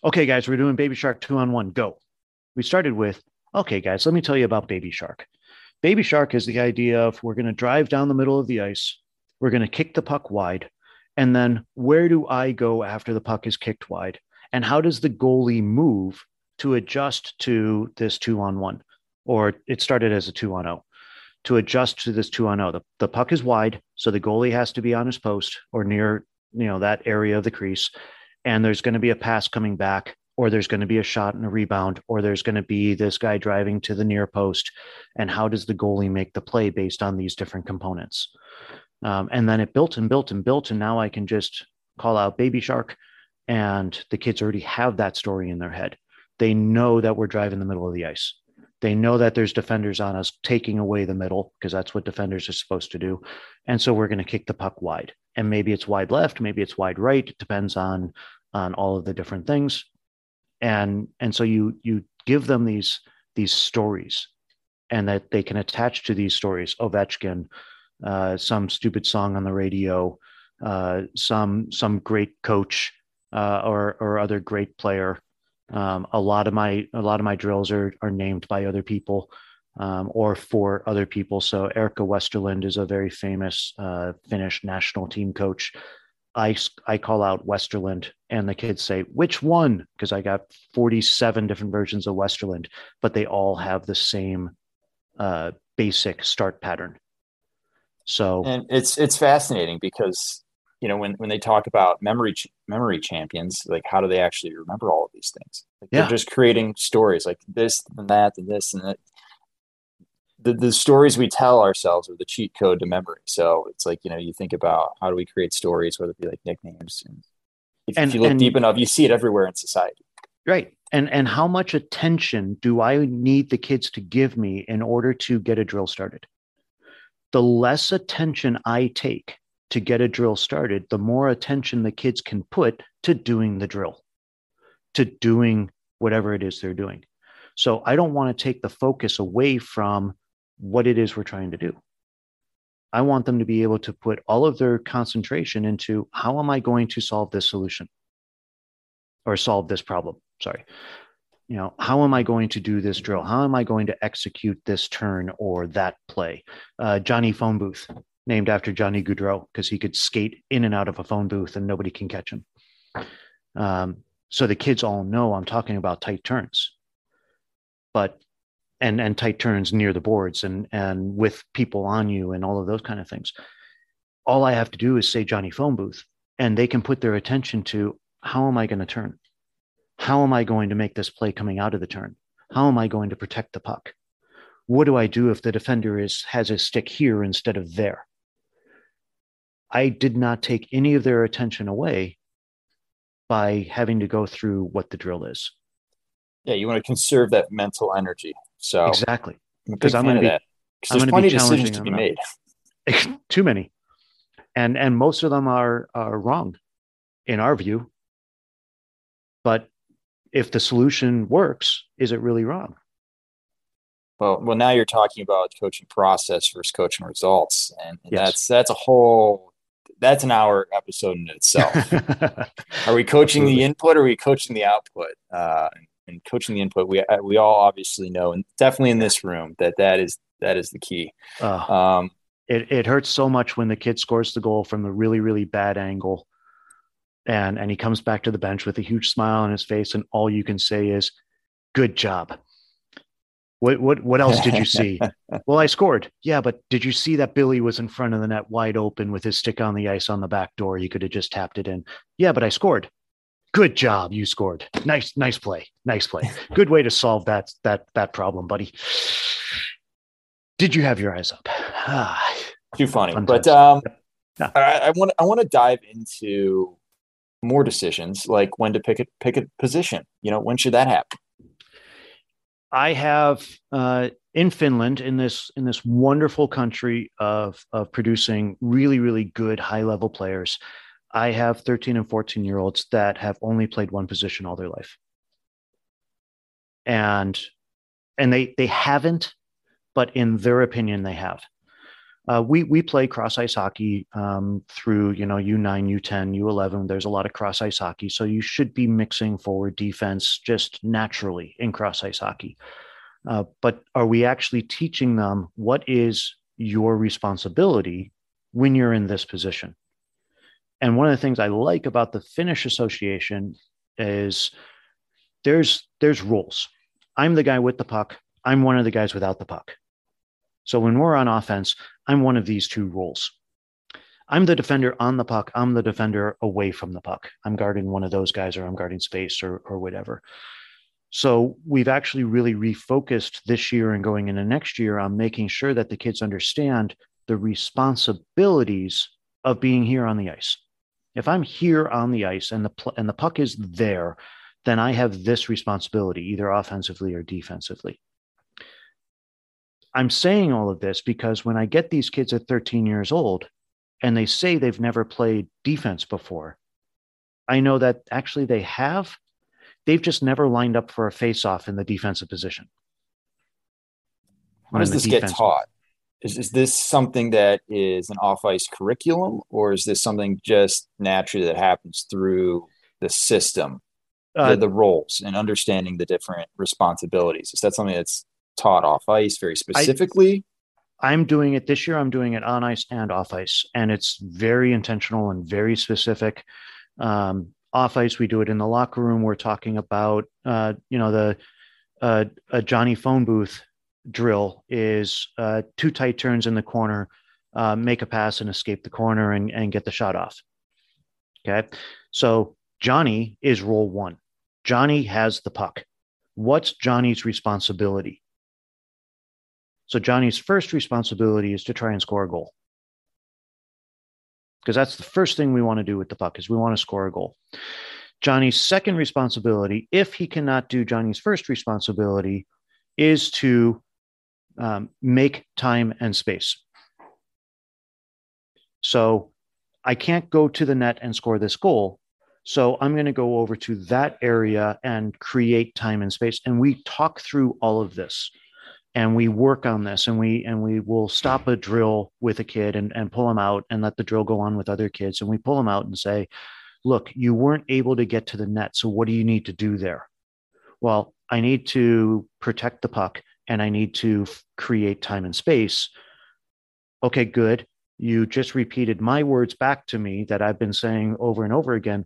okay guys, we're doing baby shark 2 on 1, go. We started with Okay, guys, let me tell you about Baby Shark. Baby Shark is the idea of we're going to drive down the middle of the ice, we're going to kick the puck wide, and then where do I go after the puck is kicked wide? And how does the goalie move to adjust to this two on one? Or it started as a two on oh. To adjust to this two on oh. The, the puck is wide, so the goalie has to be on his post or near you know that area of the crease. And there's going to be a pass coming back or there's going to be a shot and a rebound, or there's going to be this guy driving to the near post. And how does the goalie make the play based on these different components? Um, and then it built and built and built. And now I can just call out Baby Shark, and the kids already have that story in their head. They know that we're driving the middle of the ice. They know that there's defenders on us taking away the middle because that's what defenders are supposed to do. And so we're going to kick the puck wide. And maybe it's wide left, maybe it's wide right. It depends on on all of the different things and and so you you give them these these stories and that they can attach to these stories. Ovechkin uh, some stupid song on the radio uh, some some great coach uh, or or other great player. Um, a lot of my a lot of my drills are are named by other people um, or for other people. So Erkka Westerlund is a very famous uh, finnish national team coach I, I call out Westerlund and the kids say, which one? Because I got 47 different versions of Westerlund, but they all have the same uh, basic start pattern. So, and it's, it's fascinating because, you know, when, when they talk about memory, memory champions, like how do they actually remember all of these things? Like yeah. They're just creating stories like this and that and this and that the, the stories we tell ourselves are the cheat code to memory. So it's like, you know, you think about how do we create stories, whether it be like nicknames. And if, and, if you look and, deep enough, you see it everywhere in society. Right. And and how much attention do I need the kids to give me in order to get a drill started? The less attention I take to get a drill started, the more attention the kids can put to doing the drill, to doing whatever it is they're doing. So I don't want to take the focus away from what it is we're trying to do. I want them to be able to put all of their concentration into how am I going to solve this solution or solve this problem? Sorry. You know, how am I going to do this drill? How am I going to execute this turn or that play? Uh, Johnny Phone Booth, named after Johnny Gaudreau, because he could skate in and out of a phone booth and nobody can catch him. Um, so the kids all know I'm talking about tight turns, but and and tight turns near the boards and and with people on you and all of those kind of things. All I have to do is say Johnny phone booth, and they can put their attention to how am I going to turn? How am I going to make this play coming out of the turn? How am I going to protect the puck? What do I do if the defender is has a stick here instead of there? I did not take any of their attention away by having to go through what the drill is. Yeah, you want to conserve that mental energy. So exactly because I'm going to be, there's plenty of decisions to be made. <laughs> Too many, and and most of them are are wrong, in our view. But if the solution works, is it really wrong? Well, well, now you're talking about coaching process versus coaching results, and, and yes. that's that's a whole that's an hour episode in itself. <laughs> are we coaching Absolutely. the input or are we coaching the output? Uh, and coaching the input, we uh, we all obviously know, and definitely in this room, that that is that is the key. Uh, um, it it hurts so much when the kid scores the goal from the really really bad angle, and and he comes back to the bench with a huge smile on his face, and all you can say is, "Good job." What what what else did you see? <laughs> well, I scored. Yeah, but did you see that Billy was in front of the net wide open with his stick on the ice on the back door? He could have just tapped it in. Yeah, but I scored. Good job, you scored. Nice, nice play. Nice play. Good way to solve that that that problem, buddy. Did you have your eyes up? Too funny. Fun but um, yeah. I, I want I want to dive into more decisions, like when to pick a pick a position. You know, when should that happen? I have uh, in Finland, in this in this wonderful country of of producing really really good high level players, I have 13 and 14 year olds that have only played one position all their life, and and they they haven't, but in their opinion they have. Uh, we we play cross ice hockey um, through you know U9, U10, U11. There's a lot of cross ice hockey, so you should be mixing forward defense just naturally in cross ice hockey. Uh, but are we actually teaching them what is your responsibility when you're in this position? And one of the things I like about the Finnish Association is there's there's rules. I'm the guy with the puck. I'm one of the guys without the puck. So when we're on offense, I'm one of these two roles. I'm the defender on the puck. I'm the defender away from the puck. I'm guarding one of those guys or I'm guarding space or, or whatever. So we've actually really refocused this year and going into next year on making sure that the kids understand the responsibilities of being here on the ice. If I'm here on the ice and the pl- and the puck is there, then I have this responsibility either offensively or defensively. I'm saying all of this because when I get these kids at 13 years old and they say they've never played defense before, I know that actually they have. They've just never lined up for a face-off in the defensive position. How does this get taught? Is, is this something that is an off-ice curriculum, or is this something just naturally that happens through the system, uh, the, the roles, and understanding the different responsibilities? Is that something that's taught off ice very specifically? I, I'm doing it this year. I'm doing it on ice and off ice, and it's very intentional and very specific. Um, off ice, we do it in the locker room. We're talking about, uh, you know, the uh, a Johnny phone booth drill is uh, two tight turns in the corner, uh, make a pass and escape the corner and, and get the shot off. Okay. So Johnny is role one. Johnny has the puck. What's Johnny's responsibility? So Johnny's first responsibility is to try and score a goal. Because that's the first thing we want to do with the puck is we want to score a goal. Johnny's second responsibility, if he cannot do Johnny's first responsibility, is to um, make time and space. So I can't go to the net and score this goal. So I'm going to go over to that area and create time and space. And we talk through all of this and we work on this and we and we will stop a drill with a kid and, and pull them out and let the drill go on with other kids and we pull them out and say look you weren't able to get to the net so what do you need to do there well i need to protect the puck and i need to f- create time and space okay good you just repeated my words back to me that i've been saying over and over again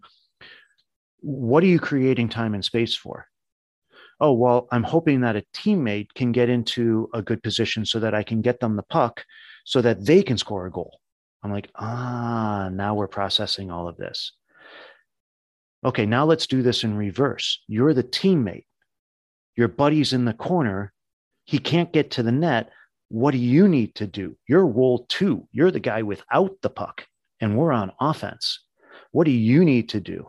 what are you creating time and space for? Oh, well, I'm hoping that a teammate can get into a good position so that I can get them the puck so that they can score a goal. I'm like, ah, now we're processing all of this. Okay, now let's do this in reverse. You're the teammate. Your buddy's in the corner. He can't get to the net. What do you need to do? You're role two. You're the guy without the puck, and we're on offense. What do you need to do?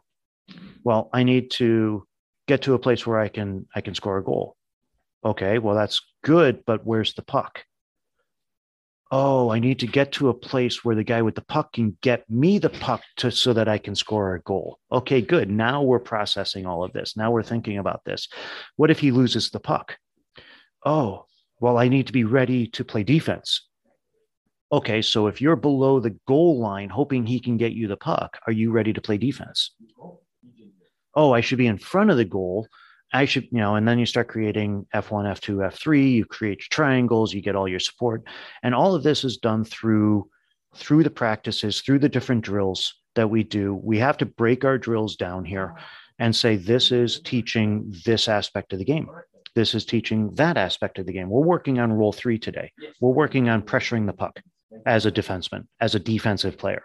Well, I need to get to a place where I can I can score a goal. Okay, well that's good, but where's the puck? Oh, I need to get to a place where the guy with the puck can get me the puck to so that I can score a goal. Okay, good. Now we're processing all of this. Now we're thinking about this. What if he loses the puck? Oh, well, I need to be ready to play defense. Okay, so if you're below the goal line hoping he can get you the puck, are you ready to play defense? oh, I should be in front of the goal. I should, you know, and then you start creating F1, F2, F3, you create your triangles, you get all your support. And all of this is done through through the practices, through the different drills that we do. We have to break our drills down here and say this is teaching this aspect of the game. This is teaching that aspect of the game. We're working on role 3 today. We're working on pressuring the puck as a defenseman, as a defensive player.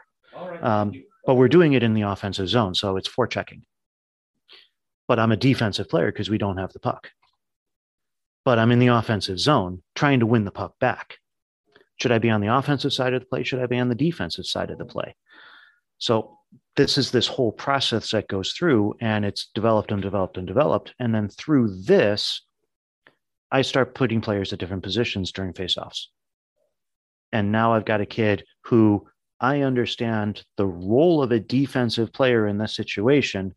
Um, but we're doing it in the offensive zone, so it's forechecking but I'm a defensive player because we don't have the puck. But I'm in the offensive zone trying to win the puck back. Should I be on the offensive side of the play? Should I be on the defensive side of the play? So this is this whole process that goes through and it's developed and developed and developed. And then through this, I start putting players at different positions during faceoffs. And now I've got a kid who I understand the role of a defensive player in this situation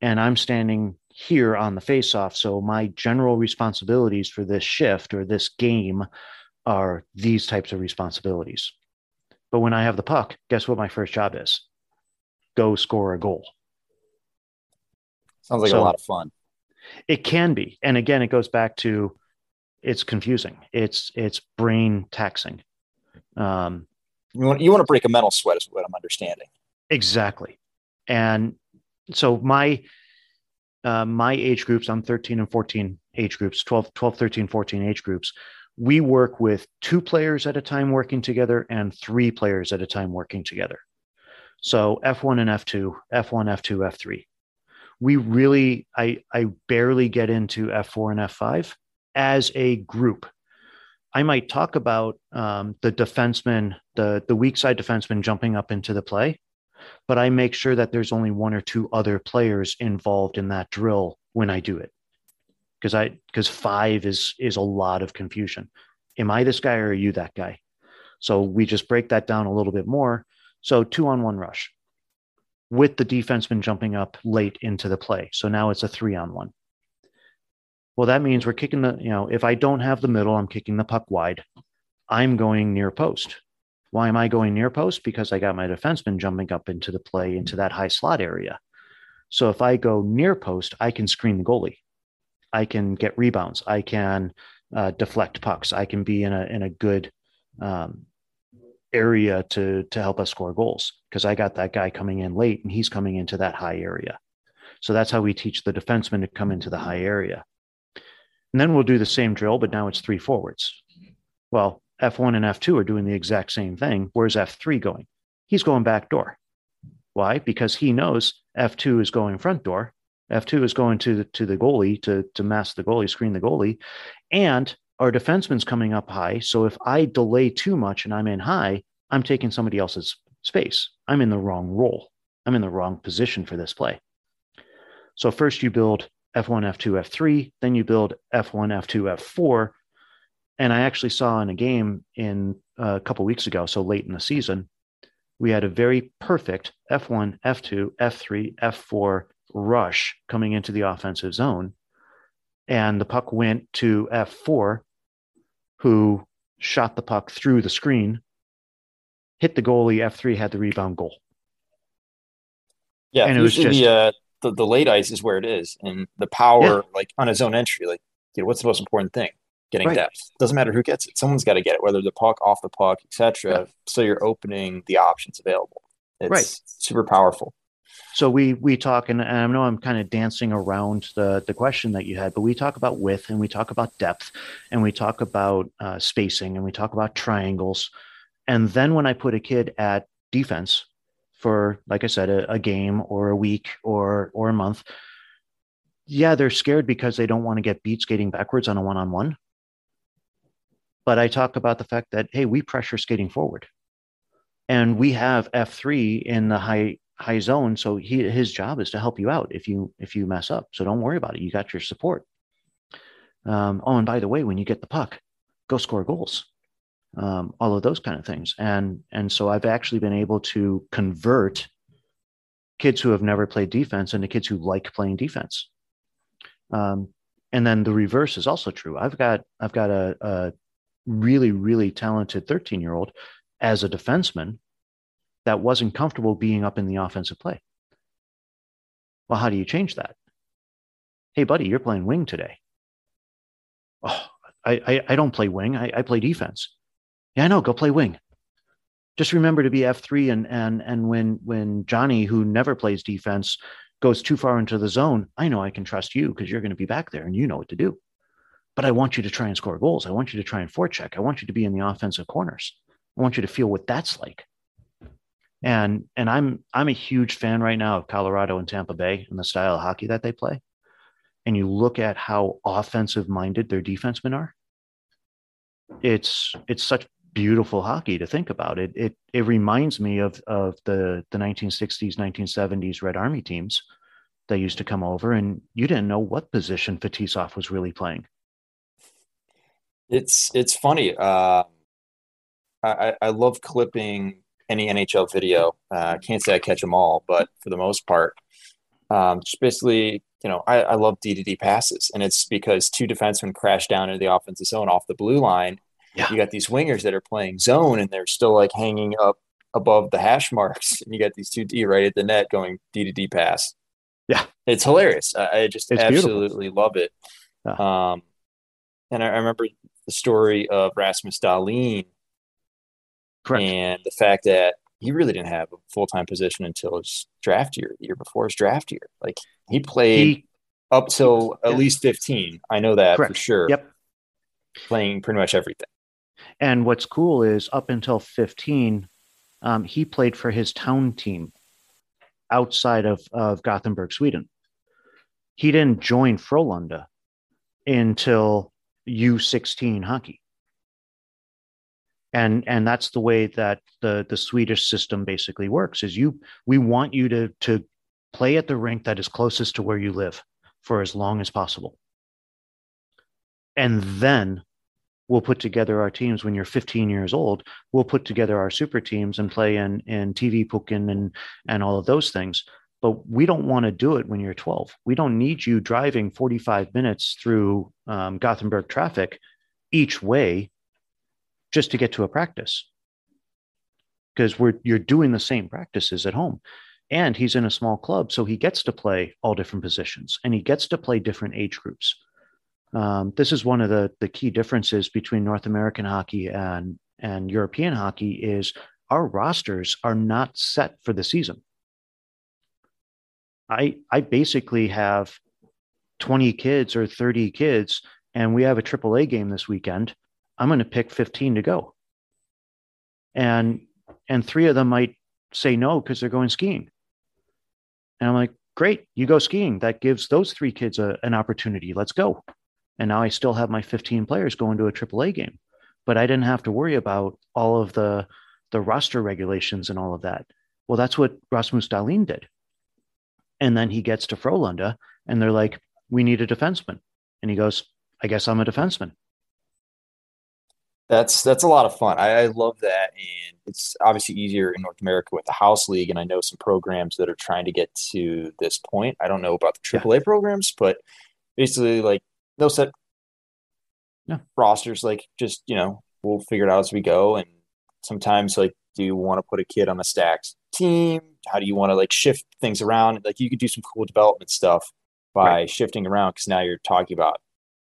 and I'm standing here on the face off. So my general responsibilities for this shift or this game are these types of responsibilities. But when I have the puck, guess what my first job is? Go score a goal. Sounds like so a lot of fun. It can be. And again, it goes back to it's confusing. It's it's brain taxing. Um, you want you want to break a mental sweat is what I'm understanding. Exactly. And so my uh, my age groups i'm 13 and 14 age groups 12 12 13 14 age groups we work with two players at a time working together and three players at a time working together so f1 and f2 f1 f2 f3 we really i i barely get into f4 and f5 as a group i might talk about um, the defenseman the the weak side defenseman jumping up into the play but I make sure that there's only one or two other players involved in that drill when I do it. Because I because five is is a lot of confusion. Am I this guy or are you that guy? So we just break that down a little bit more. So two on one rush with the defenseman jumping up late into the play. So now it's a three on one. Well, that means we're kicking the, you know, if I don't have the middle, I'm kicking the puck wide. I'm going near post. Why am I going near post? Because I got my defenseman jumping up into the play into that high slot area. So if I go near post, I can screen the goalie. I can get rebounds. I can uh, deflect pucks. I can be in a in a good um, area to to help us score goals because I got that guy coming in late and he's coming into that high area. So that's how we teach the defenseman to come into the high area. And then we'll do the same drill, but now it's three forwards. Well, F1 and F2 are doing the exact same thing. Where's F3 going? He's going back door. Why? Because he knows F2 is going front door. F2 is going to the, to the goalie to, to mask the goalie, screen the goalie. And our defenseman's coming up high. So if I delay too much and I'm in high, I'm taking somebody else's space. I'm in the wrong role. I'm in the wrong position for this play. So first you build F1, F2, F3, then you build F1, F2, F4 and I actually saw in a game in uh, a couple weeks ago, so late in the season, we had a very perfect F1, F2, F3, F4 rush coming into the offensive zone. And the puck went to F4, who shot the puck through the screen, hit the goalie. F3 had the rebound goal. Yeah, and it was just the, uh, the, the late ice is where it is, and the power, yeah. like on his own entry, like, you know, what's the most important thing? getting right. depth. Doesn't matter who gets it. Someone's got to get it, whether the puck, off the puck, etc. Yeah. So you're opening the options available. It's right. super powerful. So we we talk, and I know I'm kind of dancing around the the question that you had, but we talk about width, and we talk about depth, and we talk about uh, spacing, and we talk about triangles, and then when I put a kid at defense for, like I said, a, a game or a week or or a month, yeah, they're scared because they don't want to get beat skating backwards on a one on one. But I talk about the fact that hey, we pressure skating forward, and we have F three in the high high zone, so he his job is to help you out if you if you mess up. So don't worry about it. You got your support. Um, oh, and by the way, when you get the puck, go score goals. Um, all of those kind of things, and and so I've actually been able to convert kids who have never played defense into kids who like playing defense. Um, and then the reverse is also true. I've got I've got a, a really really talented 13 year old as a defenseman that wasn't comfortable being up in the offensive play. Well, how do you change that? Hey, buddy, you're playing wing today. Oh, I I, I don't play wing. I, I play defense. Yeah, I know. Go play wing. Just remember to be F three and and and when when Johnny, who never plays defense, goes too far into the zone, I know I can trust you because you're going to be back there and you know what to do. But I want you to try and score goals. I want you to try and forecheck. I want you to be in the offensive corners. I want you to feel what that's like. And and I'm I'm a huge fan right now of Colorado and Tampa Bay and the style of hockey that they play. And you look at how offensive minded their defensemen are. It's it's such beautiful hockey to think about. It it it reminds me of of the the 1960s, 1970s Red Army teams that used to come over, and you didn't know what position Fetisov was really playing. It's it's funny. Uh, I I love clipping any NHL video. Uh, I can't say I catch them all, but for the most part, um, just basically, you know, I, I love D to D passes, and it's because two defensemen crash down into the offensive zone off the blue line, yeah. You got these wingers that are playing zone and they're still like hanging up above the hash <laughs> marks. And you got these two D right at the net going D to D pass. Yeah. It's hilarious. I, I just it's absolutely beautiful. love it. Yeah. Um, and I, I, remember the story of Rasmus Dahlin. Correct. And the fact that he really didn't have a full time position until his draft year, the year before his draft year. Like he played he, up till at yeah. least 15. I know that Correct. for sure. Yep. Playing pretty much everything. And what's cool is up until 15, um, he played for his town team outside of, of Gothenburg, Sweden. He didn't join Frölunda until U16 hockey. And and that's the way that the the Swedish system basically works is you we want you to to play at the rink that is closest to where you live for as long as possible. And then we'll put together our teams when you're 15 years old. We'll put together our super teams and play in in TV-pucken and and all of those things. But we don't want to do it when you're 12. We don't need you driving 45 minutes through um, Gothenburg traffic each way just to get to a practice because we're you're doing the same practices at home and he's in a small club so he gets to play all different positions and he gets to play different age groups um, this is one of the, the key differences between North American hockey and, and European hockey is our rosters are not set for the season. I, I basically have 20 kids or 30 kids and we have a AAA game this weekend. I'm going to pick 15 to go. And, and three of them might say no because they're going skiing. And I'm like, great, you go skiing. That gives those three kids a, an opportunity. Let's go. And now I still have my 15 players going to a AAA game, but I didn't have to worry about all of the the roster regulations and all of that. Well, that's what Rasmus Dahlin did. And then he gets to Frölunda and they're like, we need a defenseman. And he goes, I guess I'm a defenseman. That's that's a lot of fun. I, I, love that, and it's obviously easier in North America with the house league. And I know some programs that are trying to get to this point. I don't know about the AAA yeah. programs, but basically, like they'll set yeah. rosters like just you know we'll figure it out as we go and sometimes like do you want to put a kid on a stacked team how do you want to like shift things around like you could do some cool development stuff by right. shifting around because now you're talking about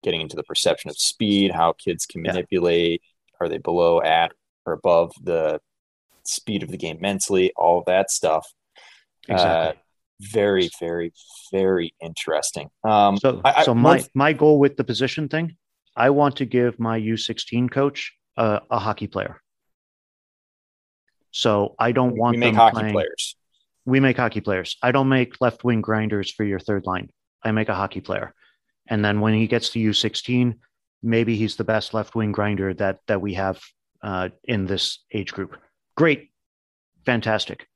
getting into the perception of speed how kids can manipulate yeah. are they below at or above the speed of the game mentally all that stuff exactly. Uh, very, very, very interesting. Um, so, I, so my my goal with the position thing, I want to give my U16 coach a, a hockey player. So I don't want we make hockey playing, players. We make hockey players. I don't make left wing grinders for your third line. I make a hockey player, and then when he gets to U16, maybe he's the best left wing grinder that that we have uh, in this age group. Great, fantastic,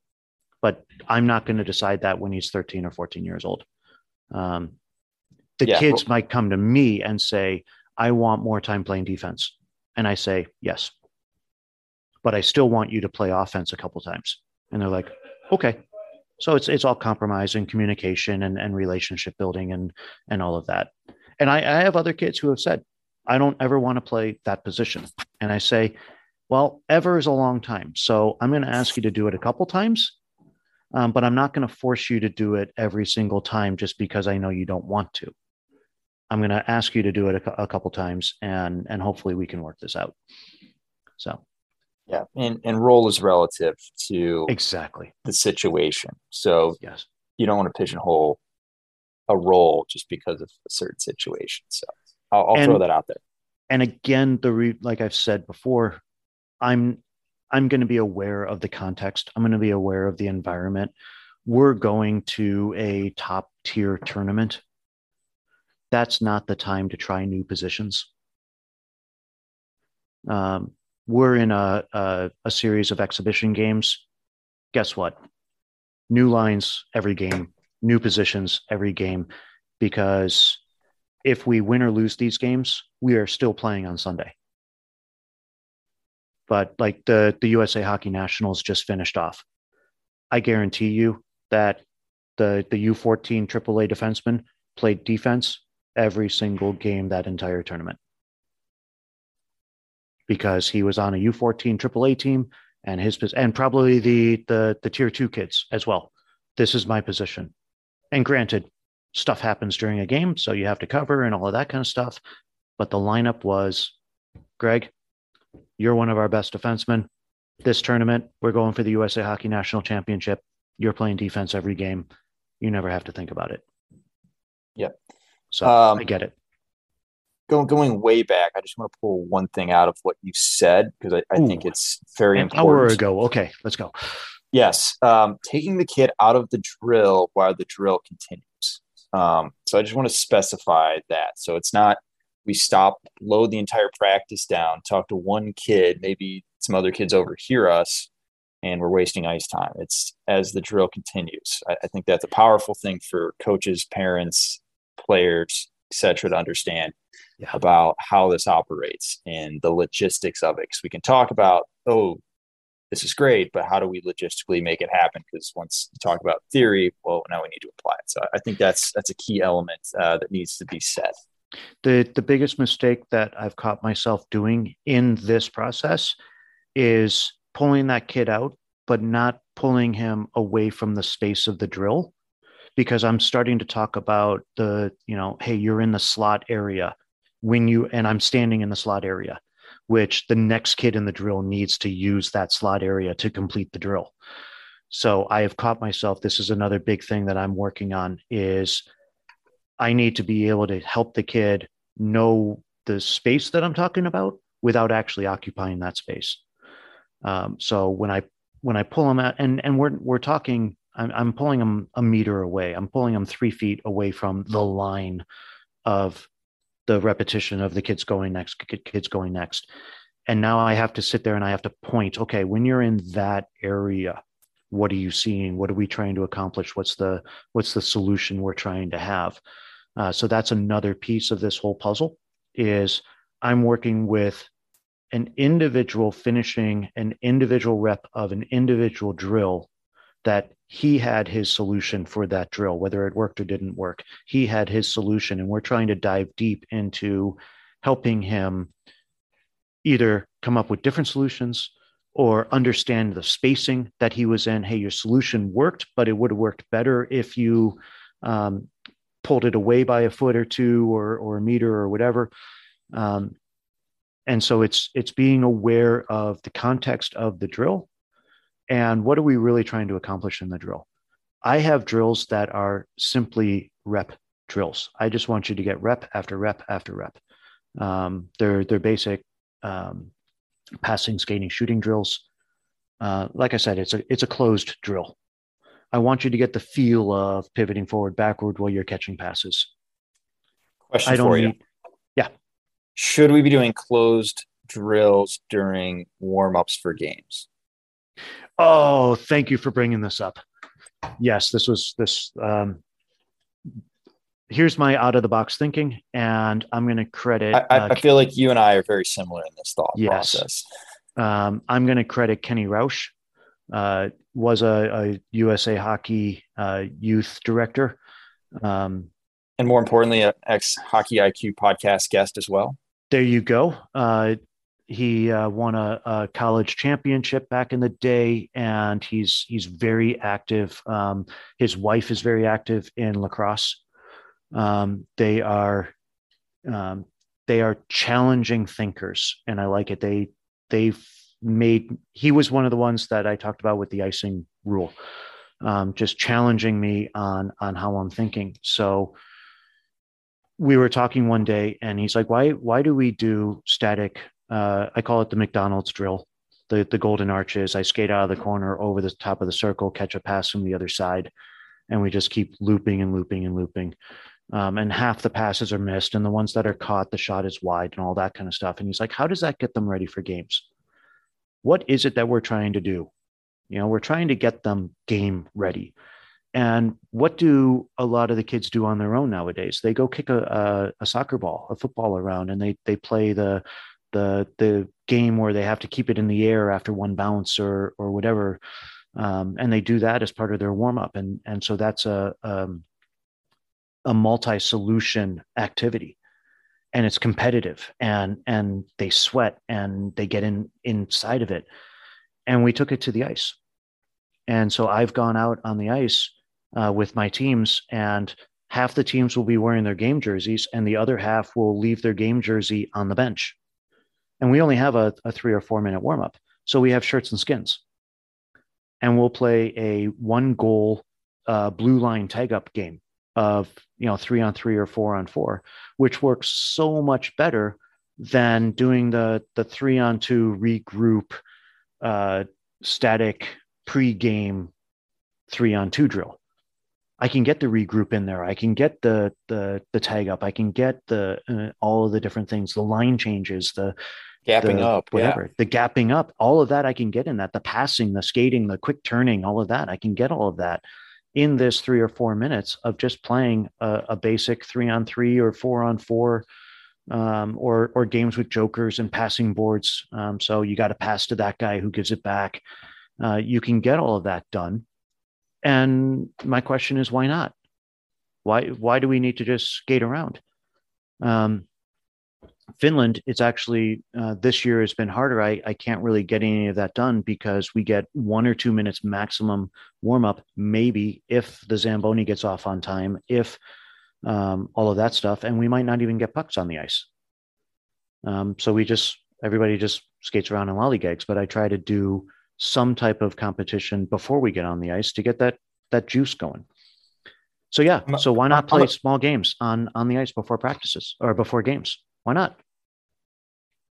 but I'm not going to decide that when he's 13 or 14 years old. Um, the yeah, kids might come to me and say, "I want more time playing defense," and I say, "Yes." But I still want you to play offense a couple times. And they're like, okay, so it's it's all compromise and communication and, and relationship building and and all of that. And I, I have other kids who have said, I don't ever want to play that position. And I say, well, ever is a long time. So I'm going to ask you to do it a couple times, um, but I'm not going to force you to do it every single time just because I know you don't want to. I'm going to ask you to do it a, a couple times, and and hopefully we can work this out. So, yeah, and and role is relative to exactly the situation. So yes, you don't want to pigeonhole a role just because of a certain situation. So I'll, I'll and, throw that out there. And again, the re- like I've said before, I'm I'm going to be aware of the context. I'm going to be aware of the environment. We're going to a top tier tournament. That's not the time to try new positions. Um, we're in a, a, a series of exhibition games. Guess what? New lines every game, new positions every game, because if we win or lose these games, we are still playing on Sunday. But like the the USA Hockey Nationals just finished off. I guarantee you that the the U14 AAA defenseman played defense every single game that entire tournament because he was on a U14 AAA team and his and probably the the the tier two kids as well. This is my position. And granted, stuff happens during a game, so you have to cover and all of that kind of stuff. But the lineup was Greg, you're one of our best defensemen. This tournament, we're going for the USA Hockey National Championship. You're playing defense every game. You never have to think about it. Yep. So um, I get it. Going going way back, I just want to pull one thing out of what you said because I, I think it's very an important. hour ago. Okay, let's go. Yes, um, taking the kid out of the drill while the drill continues. Um, so I just want to specify that. So it's not we stop, load the entire practice down, talk to one kid, maybe some other kids overhear us, and we're wasting ice time. It's as the drill continues. I, I think that's a powerful thing for coaches, parents, players, etc., to understand yeah. about how this operates and the logistics of it. Because we can talk about, oh, this is great, but how do we logistically make it happen? Because once you talk about theory, well, now we need to apply it. So I think that's that's a key element uh, that needs to be said. The the biggest mistake that I've caught myself doing in this process is pulling that kid out, but not pulling him away from the space of the drill, because I'm starting to talk about the you know, hey, you're in the slot area when you and I'm standing in the slot area which the next kid in the drill needs to use that slot area to complete the drill. So I have caught myself. This is another big thing that I'm working on is I need to be able to help the kid know the space that I'm talking about without actually occupying that space. Um, so when I when I pull them out, and and we're we're talking, I'm, I'm pulling them a meter away. I'm pulling them three feet away from the line of the repetition of the kids going next, kids going next. And now I have to sit there and I have to point, okay, when you're in that area, what are you seeing? What are we trying to accomplish? What's the what's the solution we're trying to have? Uh, so that's another piece of this whole puzzle is I'm working with an individual finishing an individual rep of an individual drill that he had his solution for that drill, whether it worked or didn't work. He had his solution, and we're trying to dive deep into helping him either come up with different solutions or understand the spacing that he was in. Hey, your solution worked, but it would have worked better if you um, pulled it away by a foot or two or, or a meter or whatever. Um, and so it's it's being aware of the context of the drill and what are we really trying to accomplish in the drill? I have drills that are simply rep drills. I just want you to get rep after rep after rep. Um, they're they're basic um, passing, skating, shooting drills. Uh, like I said, it's a it's a closed drill. I want you to get the feel of pivoting forward, backward while you're catching passes. Question for you. Need, yeah. Should we be doing closed drills during warm ups for games? Oh, thank you for bringing this up. Yes, this was this. Um, here's my out of the box thinking, and I'm going to credit. I, uh, I, feel like you and I are very similar in this thought yes. process. Um, I'm going to credit Kenny Rausch. Uh, was a, a, USA Hockey uh, youth director, um, and more importantly, an ex Hockey IQ podcast guest as well. There you go. Uh, he uh, won a, a, college championship back in the day, and he's he's very active. Um, his wife is very active in lacrosse. Um, they are um, they are challenging thinkers, and I like it. They they've made. He was one of the ones that I talked about with the icing rule, um, just challenging me on on how I'm thinking. So we were talking one day, and he's like, "Why why do we do static uh, I call it the McDonald's drill, the, the golden arches. I skate out of the corner over the top of the circle, catch a pass from the other side, and we just keep looping and looping and looping. Um, and half the passes are missed, and the ones that are caught, the shot is wide, and all that kind of stuff. And he's like, How does that get them ready for games? What is it that we're trying to do? You know, we're trying to get them game ready. And what do a lot of the kids do on their own nowadays? They go kick a, a, a soccer ball, a football around, and they they play the the the game where they have to keep it in the air after one bounce or or whatever, um, and they do that as part of their warm up, and and so that's a um, a multi solution activity, and it's competitive, and and they sweat and they get in inside of it, and we took it to the ice, and so I've gone out on the ice uh, with my teams and half the teams will be wearing their game jerseys and the other half will leave their game jersey on the bench and we only have a, a three or four minute warm up. So we have shirts and skins. And we'll play a one goal uh, blue line tag up game of you know three on three or four on four, which works so much better than doing the the three on two regroup uh, static pre-game three on two drill. I can get the regroup in there. I can get the the the tag up. I can get the uh, all of the different things, the line changes, the gapping the, up, whatever, yeah. the gapping up, all of that I can get in that. The passing, the skating, the quick turning, all of that I can get all of that in this three or four minutes of just playing a, a basic three on three or four on four, um, or or games with jokers and passing boards. Um, so you got to pass to that guy who gives it back. Uh, you can get all of that done. And my question is, why not? Why why do we need to just skate around? Um, Finland, it's actually uh, this year has been harder. I, I can't really get any of that done because we get one or two minutes maximum warm up, maybe if the Zamboni gets off on time, if um, all of that stuff, and we might not even get pucks on the ice. Um, so we just everybody just skates around in lollygags. But I try to do some type of competition before we get on the ice to get that that juice going. So yeah, so why not play small games on on the ice before practices or before games? Why not?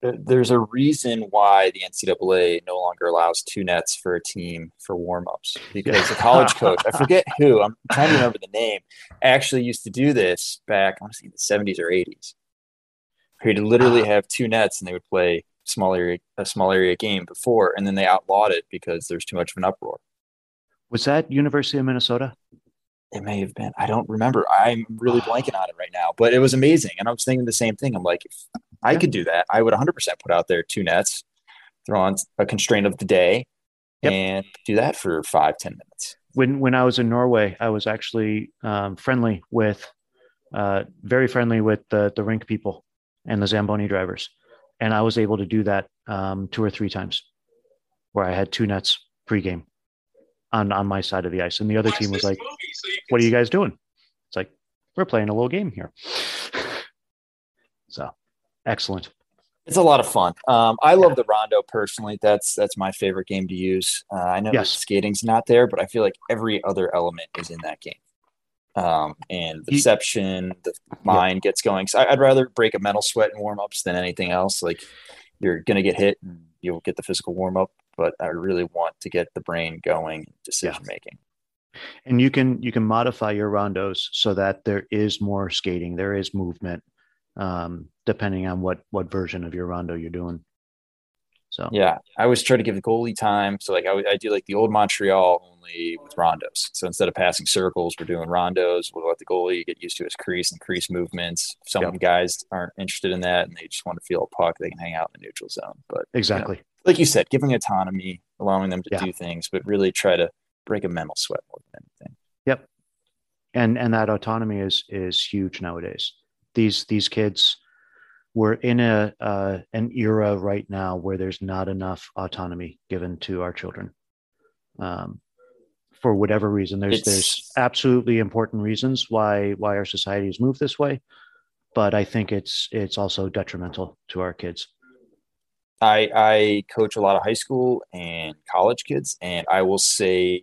There's a reason why the NCAA no longer allows two nets for a team for warmups <laughs> because a college coach, I forget who, I'm <laughs> trying to remember the name, actually used to do this back, I want to say the 70s or 80s. He'd literally ah. have two nets and they would play small area a small area game before, and then they outlawed it because there's too much of an uproar. Was that University of Minnesota? It may have been. I don't remember. I'm really blanking on it right now, but it was amazing. And I was thinking the same thing. I'm like, if I could do that, I would 100% put out there two nets, throw on a constraint of the day, yep. and do that for five ten minutes. When when I was in Norway, I was actually um, friendly with, uh, very friendly with the the rink people and the Zamboni drivers, and I was able to do that um, two or three times, where I had two nets pregame on on my side of the ice, and the other team was like, "What are you guys doing?" It's like we're playing a little game here. <laughs> so excellent. It's a lot of fun. Um, I love the rondo personally. That's that's my favorite game to use. Uh, I know yes. skating's not there, but I feel like every other element is in that game. Um, and the deception, the mind yeah. gets going. So I'd rather break a mental sweat in warm ups than anything else. Like you're gonna get hit, and you'll get the physical warm up, but I really want to get the brain going, decision making. And you can you can modify your rondos so that there is more skating, there is movement, um, depending on what what version of your rondo you're doing. So yeah, I always try to give the goalie time. So like I, I do like the old Montreal only with rondos. So instead of passing circles, we're doing rondos. We'll let the goalie get used to his crease and crease movements. Some yep. guys aren't interested in that and they just want to feel a puck. They can hang out in the neutral zone. But exactly, you know, like you said, giving autonomy, allowing them to yeah. do things, but really try to break a mental sweat more than anything. Yep. And and that autonomy is is huge nowadays. These these kids we're in a uh, an era right now where there's not enough autonomy given to our children um, for whatever reason there's it's, there's absolutely important reasons why why our society has moved this way but i think it's it's also detrimental to our kids i i coach a lot of high school and college kids and i will say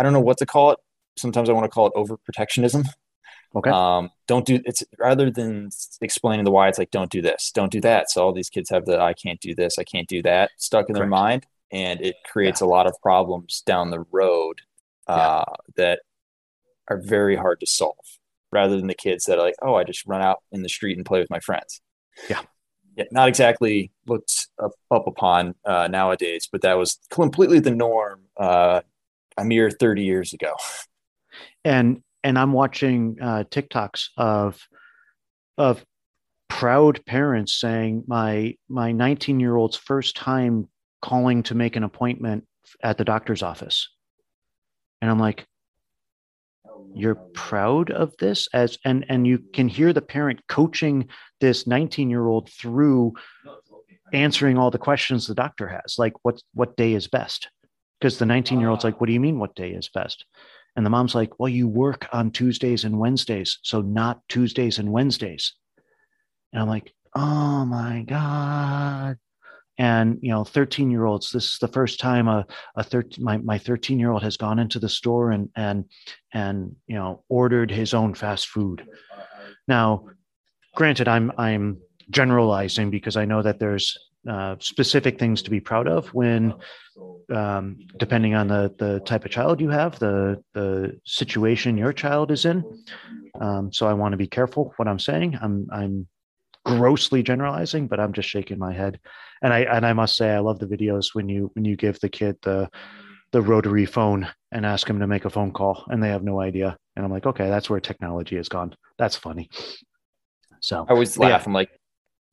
i don't know what to call it sometimes i want to call it overprotectionism Okay. Um, don't do it's rather than explaining the why. It's like don't do this, don't do that. So all these kids have the I can't do this, I can't do that stuck in Correct. their mind, and it creates yeah. a lot of problems down the road uh, yeah. that are very hard to solve. Rather than the kids that are like, oh, I just run out in the street and play with my friends. Yeah. Yeah, not exactly looked up, up upon uh, nowadays, but that was completely the norm uh, a mere 30 years ago. And and I'm watching uh, TikToks of of proud parents saying my my 19 year old's first time calling to make an appointment at the doctor's office, and I'm like, you're proud of this? As and and you can hear the parent coaching this 19 year old through answering all the questions the doctor has like what what day is best because the 19 year old's like ah. what do you mean what day is best and the mom's like, well, you work on Tuesdays and Wednesdays, so not Tuesdays and Wednesdays. And I'm like, oh my God. And, you know, 13 year olds, this is the first time a, a 13, my, my 13 year old has gone into the store and, and, and, you know, ordered his own fast food. Now, granted, I'm, I'm generalizing because I know that there's uh, specific things to be proud of when um, depending on the the type of child you have the the situation your child is in. Um, so i want to be careful what i'm saying. I'm i'm grossly generalizing but i'm just shaking my head. And i and i must say i love the videos when you when you give the kid the the rotary phone and ask him to make a phone call and they have no idea. And i'm like okay that's where technology has gone. That's funny. So i always laugh yeah. i'm like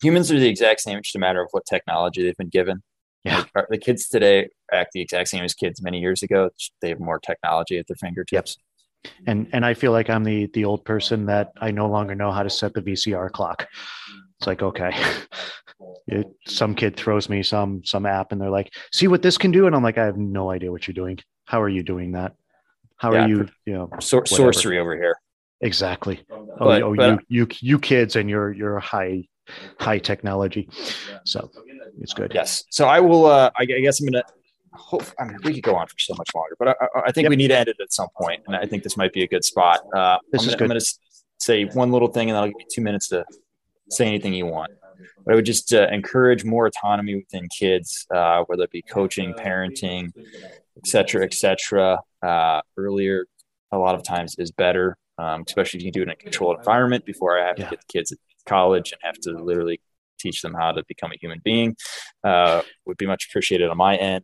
humans are the exact same. It's just a matter of what technology they've been given. Yeah. Like, the kids today act the exact same as kids many years ago. They have more technology at their fingertips. Yep. And and I feel like I'm the the old person that I no longer know how to set the VCR clock. It's like okay, <laughs> it, some kid throws me some some app and they're like, "See what this can do," and I'm like, "I have no idea what you're doing. How are you doing that? How yeah, are you? You know, sor- sorcery over here." Exactly. But, oh, oh but, you you you kids and your your high high technology. So it's good. Yes. So I will. Uh, I guess I'm gonna. Hope, I mean, we could go on for so much longer, but I, I think yep. we need to end it at some point, and I think this might be a good spot. Uh, this I'm is gonna, good. I'm going to say one little thing, and then I'll give you two minutes to say anything you want. But I would just uh, encourage more autonomy within kids, uh, whether it be coaching, parenting, et cetera, et cetera. Uh, earlier, a lot of times is better, um, especially if you do it in a controlled environment before I have yeah. to get the kids college and have to literally teach them how to become a human being uh, would be much appreciated on my end.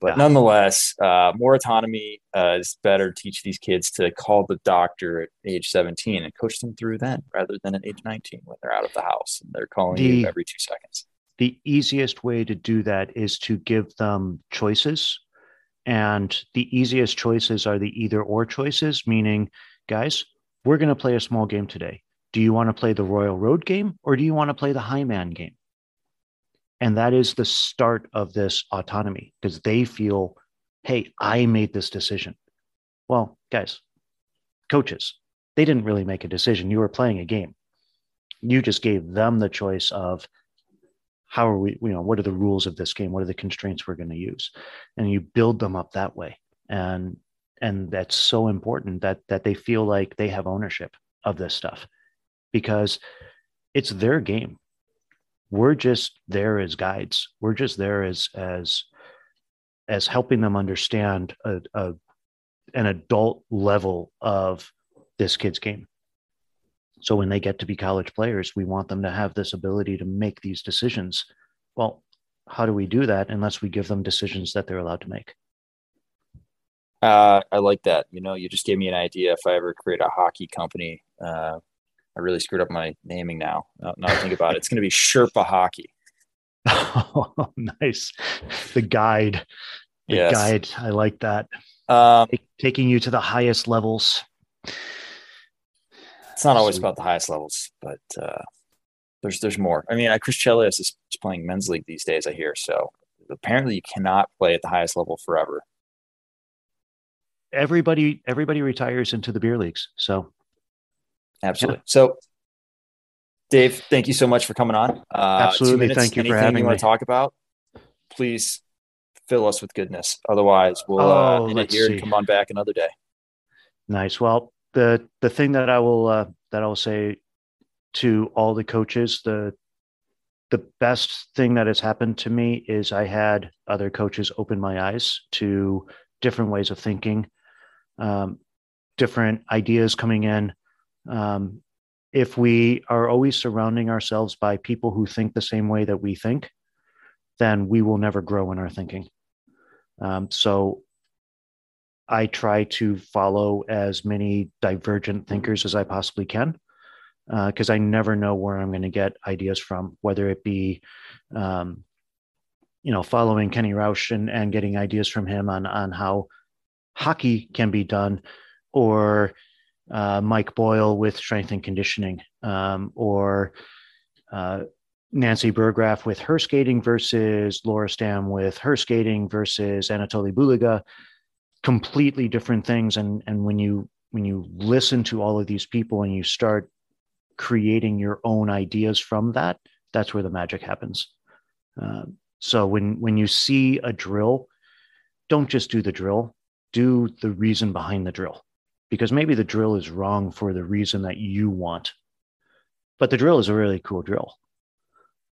But yeah. nonetheless, uh, more autonomy uh, is better. Teach these kids to call the doctor at age 17 and coach them through then rather than at age 19 when they're out of the house and they're calling the, you every two seconds. The easiest way to do that is to give them choices. And the easiest choices are the either or choices, meaning, guys, we're going to play a small game today. Do you want to play the Royal Road game or do you want to play the High Man game? And that is the start of this autonomy because they feel, hey, I made this decision. Well, guys, coaches, they didn't really make a decision. You were playing a game. You just gave them the choice of how are we, you know, what are the rules of this game? What are the constraints we're going to use? And you build them up that way. And and that's so important that that they feel like they have ownership of this stuff because it's their game. We're just there as guides. We're just there as as as helping them understand a, a an adult level of this kid's game. So when they get to be college players, we want them to have this ability to make these decisions. Well, how do we do that unless we give them decisions that they're allowed to make? Uh, I like that. You know, you just gave me an idea. If I ever create a hockey company, uh, I really screwed up my naming now. Now, now I think about it, it's going to be Sherpa Hockey. <laughs> Oh, nice. The guide. The yes. guide. I like that. Um, taking you to the highest levels. It's not always Sweet. about the highest levels, but uh, there's there's more. I mean, Chris Chelios is playing men's league these days. I hear so. Apparently, you cannot play at the highest level forever. Everybody, everybody retires into the beer leagues. So, absolutely. Yeah. So, Dave, thank you so much for coming on. Uh, absolutely, thank you for having you me. Want to talk about? Please fill us with goodness. Otherwise, we'll uh, oh, end it here see. and come on back another day. Nice. Well, the the thing that I will uh, that I will say to all the coaches, the the best thing that has happened to me is I had other coaches open my eyes to different ways of thinking, um, different ideas coming in. Um, if we are always surrounding ourselves by people who think the same way that we think, then we will never grow in our thinking. Um, so I try to follow as many divergent thinkers as I possibly can because uh, I never know where I'm going to get ideas from, whether it be, um, you know, following Kenny Rausch and, and getting ideas from him on on how hockey can be done, or uh, Mike Boyle with strength and conditioning, um, or uh, Nancy Burgraff with her skating versus Laura Stamm with her skating versus Anatoly Buliga, completely different things. And and when you when you listen to all of these people and you start creating your own ideas from that, that's where the magic happens. Uh, so when when you see a drill, don't just do the drill, do the reason behind the drill, because maybe the drill is wrong for the reason that you want, but the drill is a really cool drill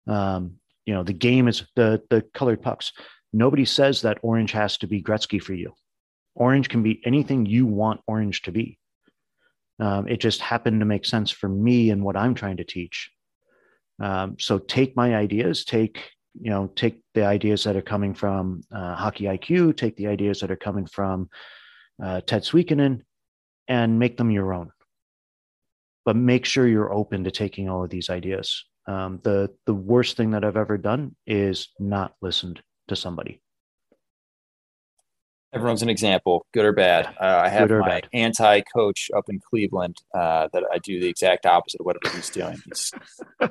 um, you know, the game is the the colored pucks. Nobody says that orange has to be Gretzky for you. Orange can be anything you want orange to be. Um, it just happened to make sense for me and what I'm trying to teach. Um, so take my ideas, take you know, take the ideas that are coming from uh, Hockey IQ, take the ideas that are coming from uh, Ted Sweekenen, and make them your own. But make sure you're open to taking all of these ideas. Um, the the worst thing that I've ever done is not listened to somebody. Everyone's an example, good or bad. Uh, I have my bad. anti-coach up in Cleveland uh, that I do the exact opposite of whatever he's doing. He's, <laughs>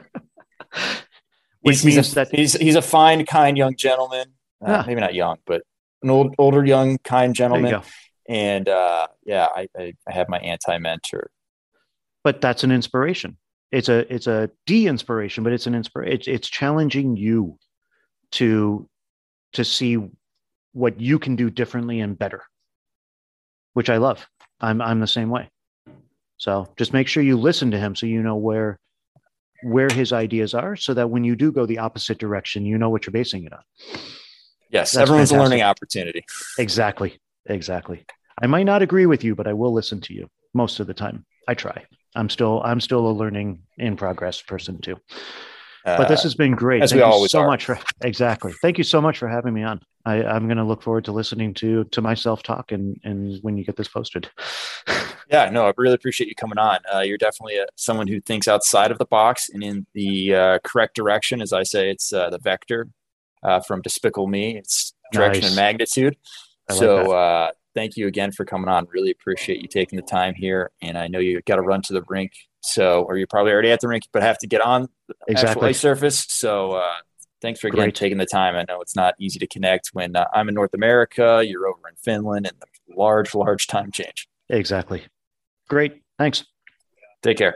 he's, he's, a, that... he's, he's a fine, kind young gentleman. Uh, yeah. Maybe not young, but an old, older, young, kind gentleman. And uh, yeah, I, I, I have my anti-mentor. But that's an inspiration. It's a it's a de-inspiration but it's an inspiration it's, it's challenging you to to see what you can do differently and better which i love. I'm i'm the same way. So just make sure you listen to him so you know where where his ideas are so that when you do go the opposite direction you know what you're basing it on. Yes That's everyone's fantastic. a learning opportunity. Exactly exactly i might not agree with you but i will listen to you most of the time i try I'm still I'm still a learning in progress person too. Uh, but this has been great. As Thank we always so are. much for exactly. Thank you so much for having me on. I, I'm going to look forward to listening to to myself talk and and when you get this posted. <laughs> yeah, no, I really appreciate you coming on. Uh, you're definitely a, someone who thinks outside of the box and in the uh, correct direction. As I say, it's uh, the vector uh, from Despicable Me. It's direction nice. and magnitude. Like so uh, thank you again for coming on. Really appreciate you taking the time here. And I know you got to run to the rink, so or you're probably already at the rink, but have to get on the exactly. ice surface. So uh, thanks for again Great. taking the time. I know it's not easy to connect when uh, I'm in North America, you're over in Finland, and the large, large time change. Exactly. Great. Thanks. Take care.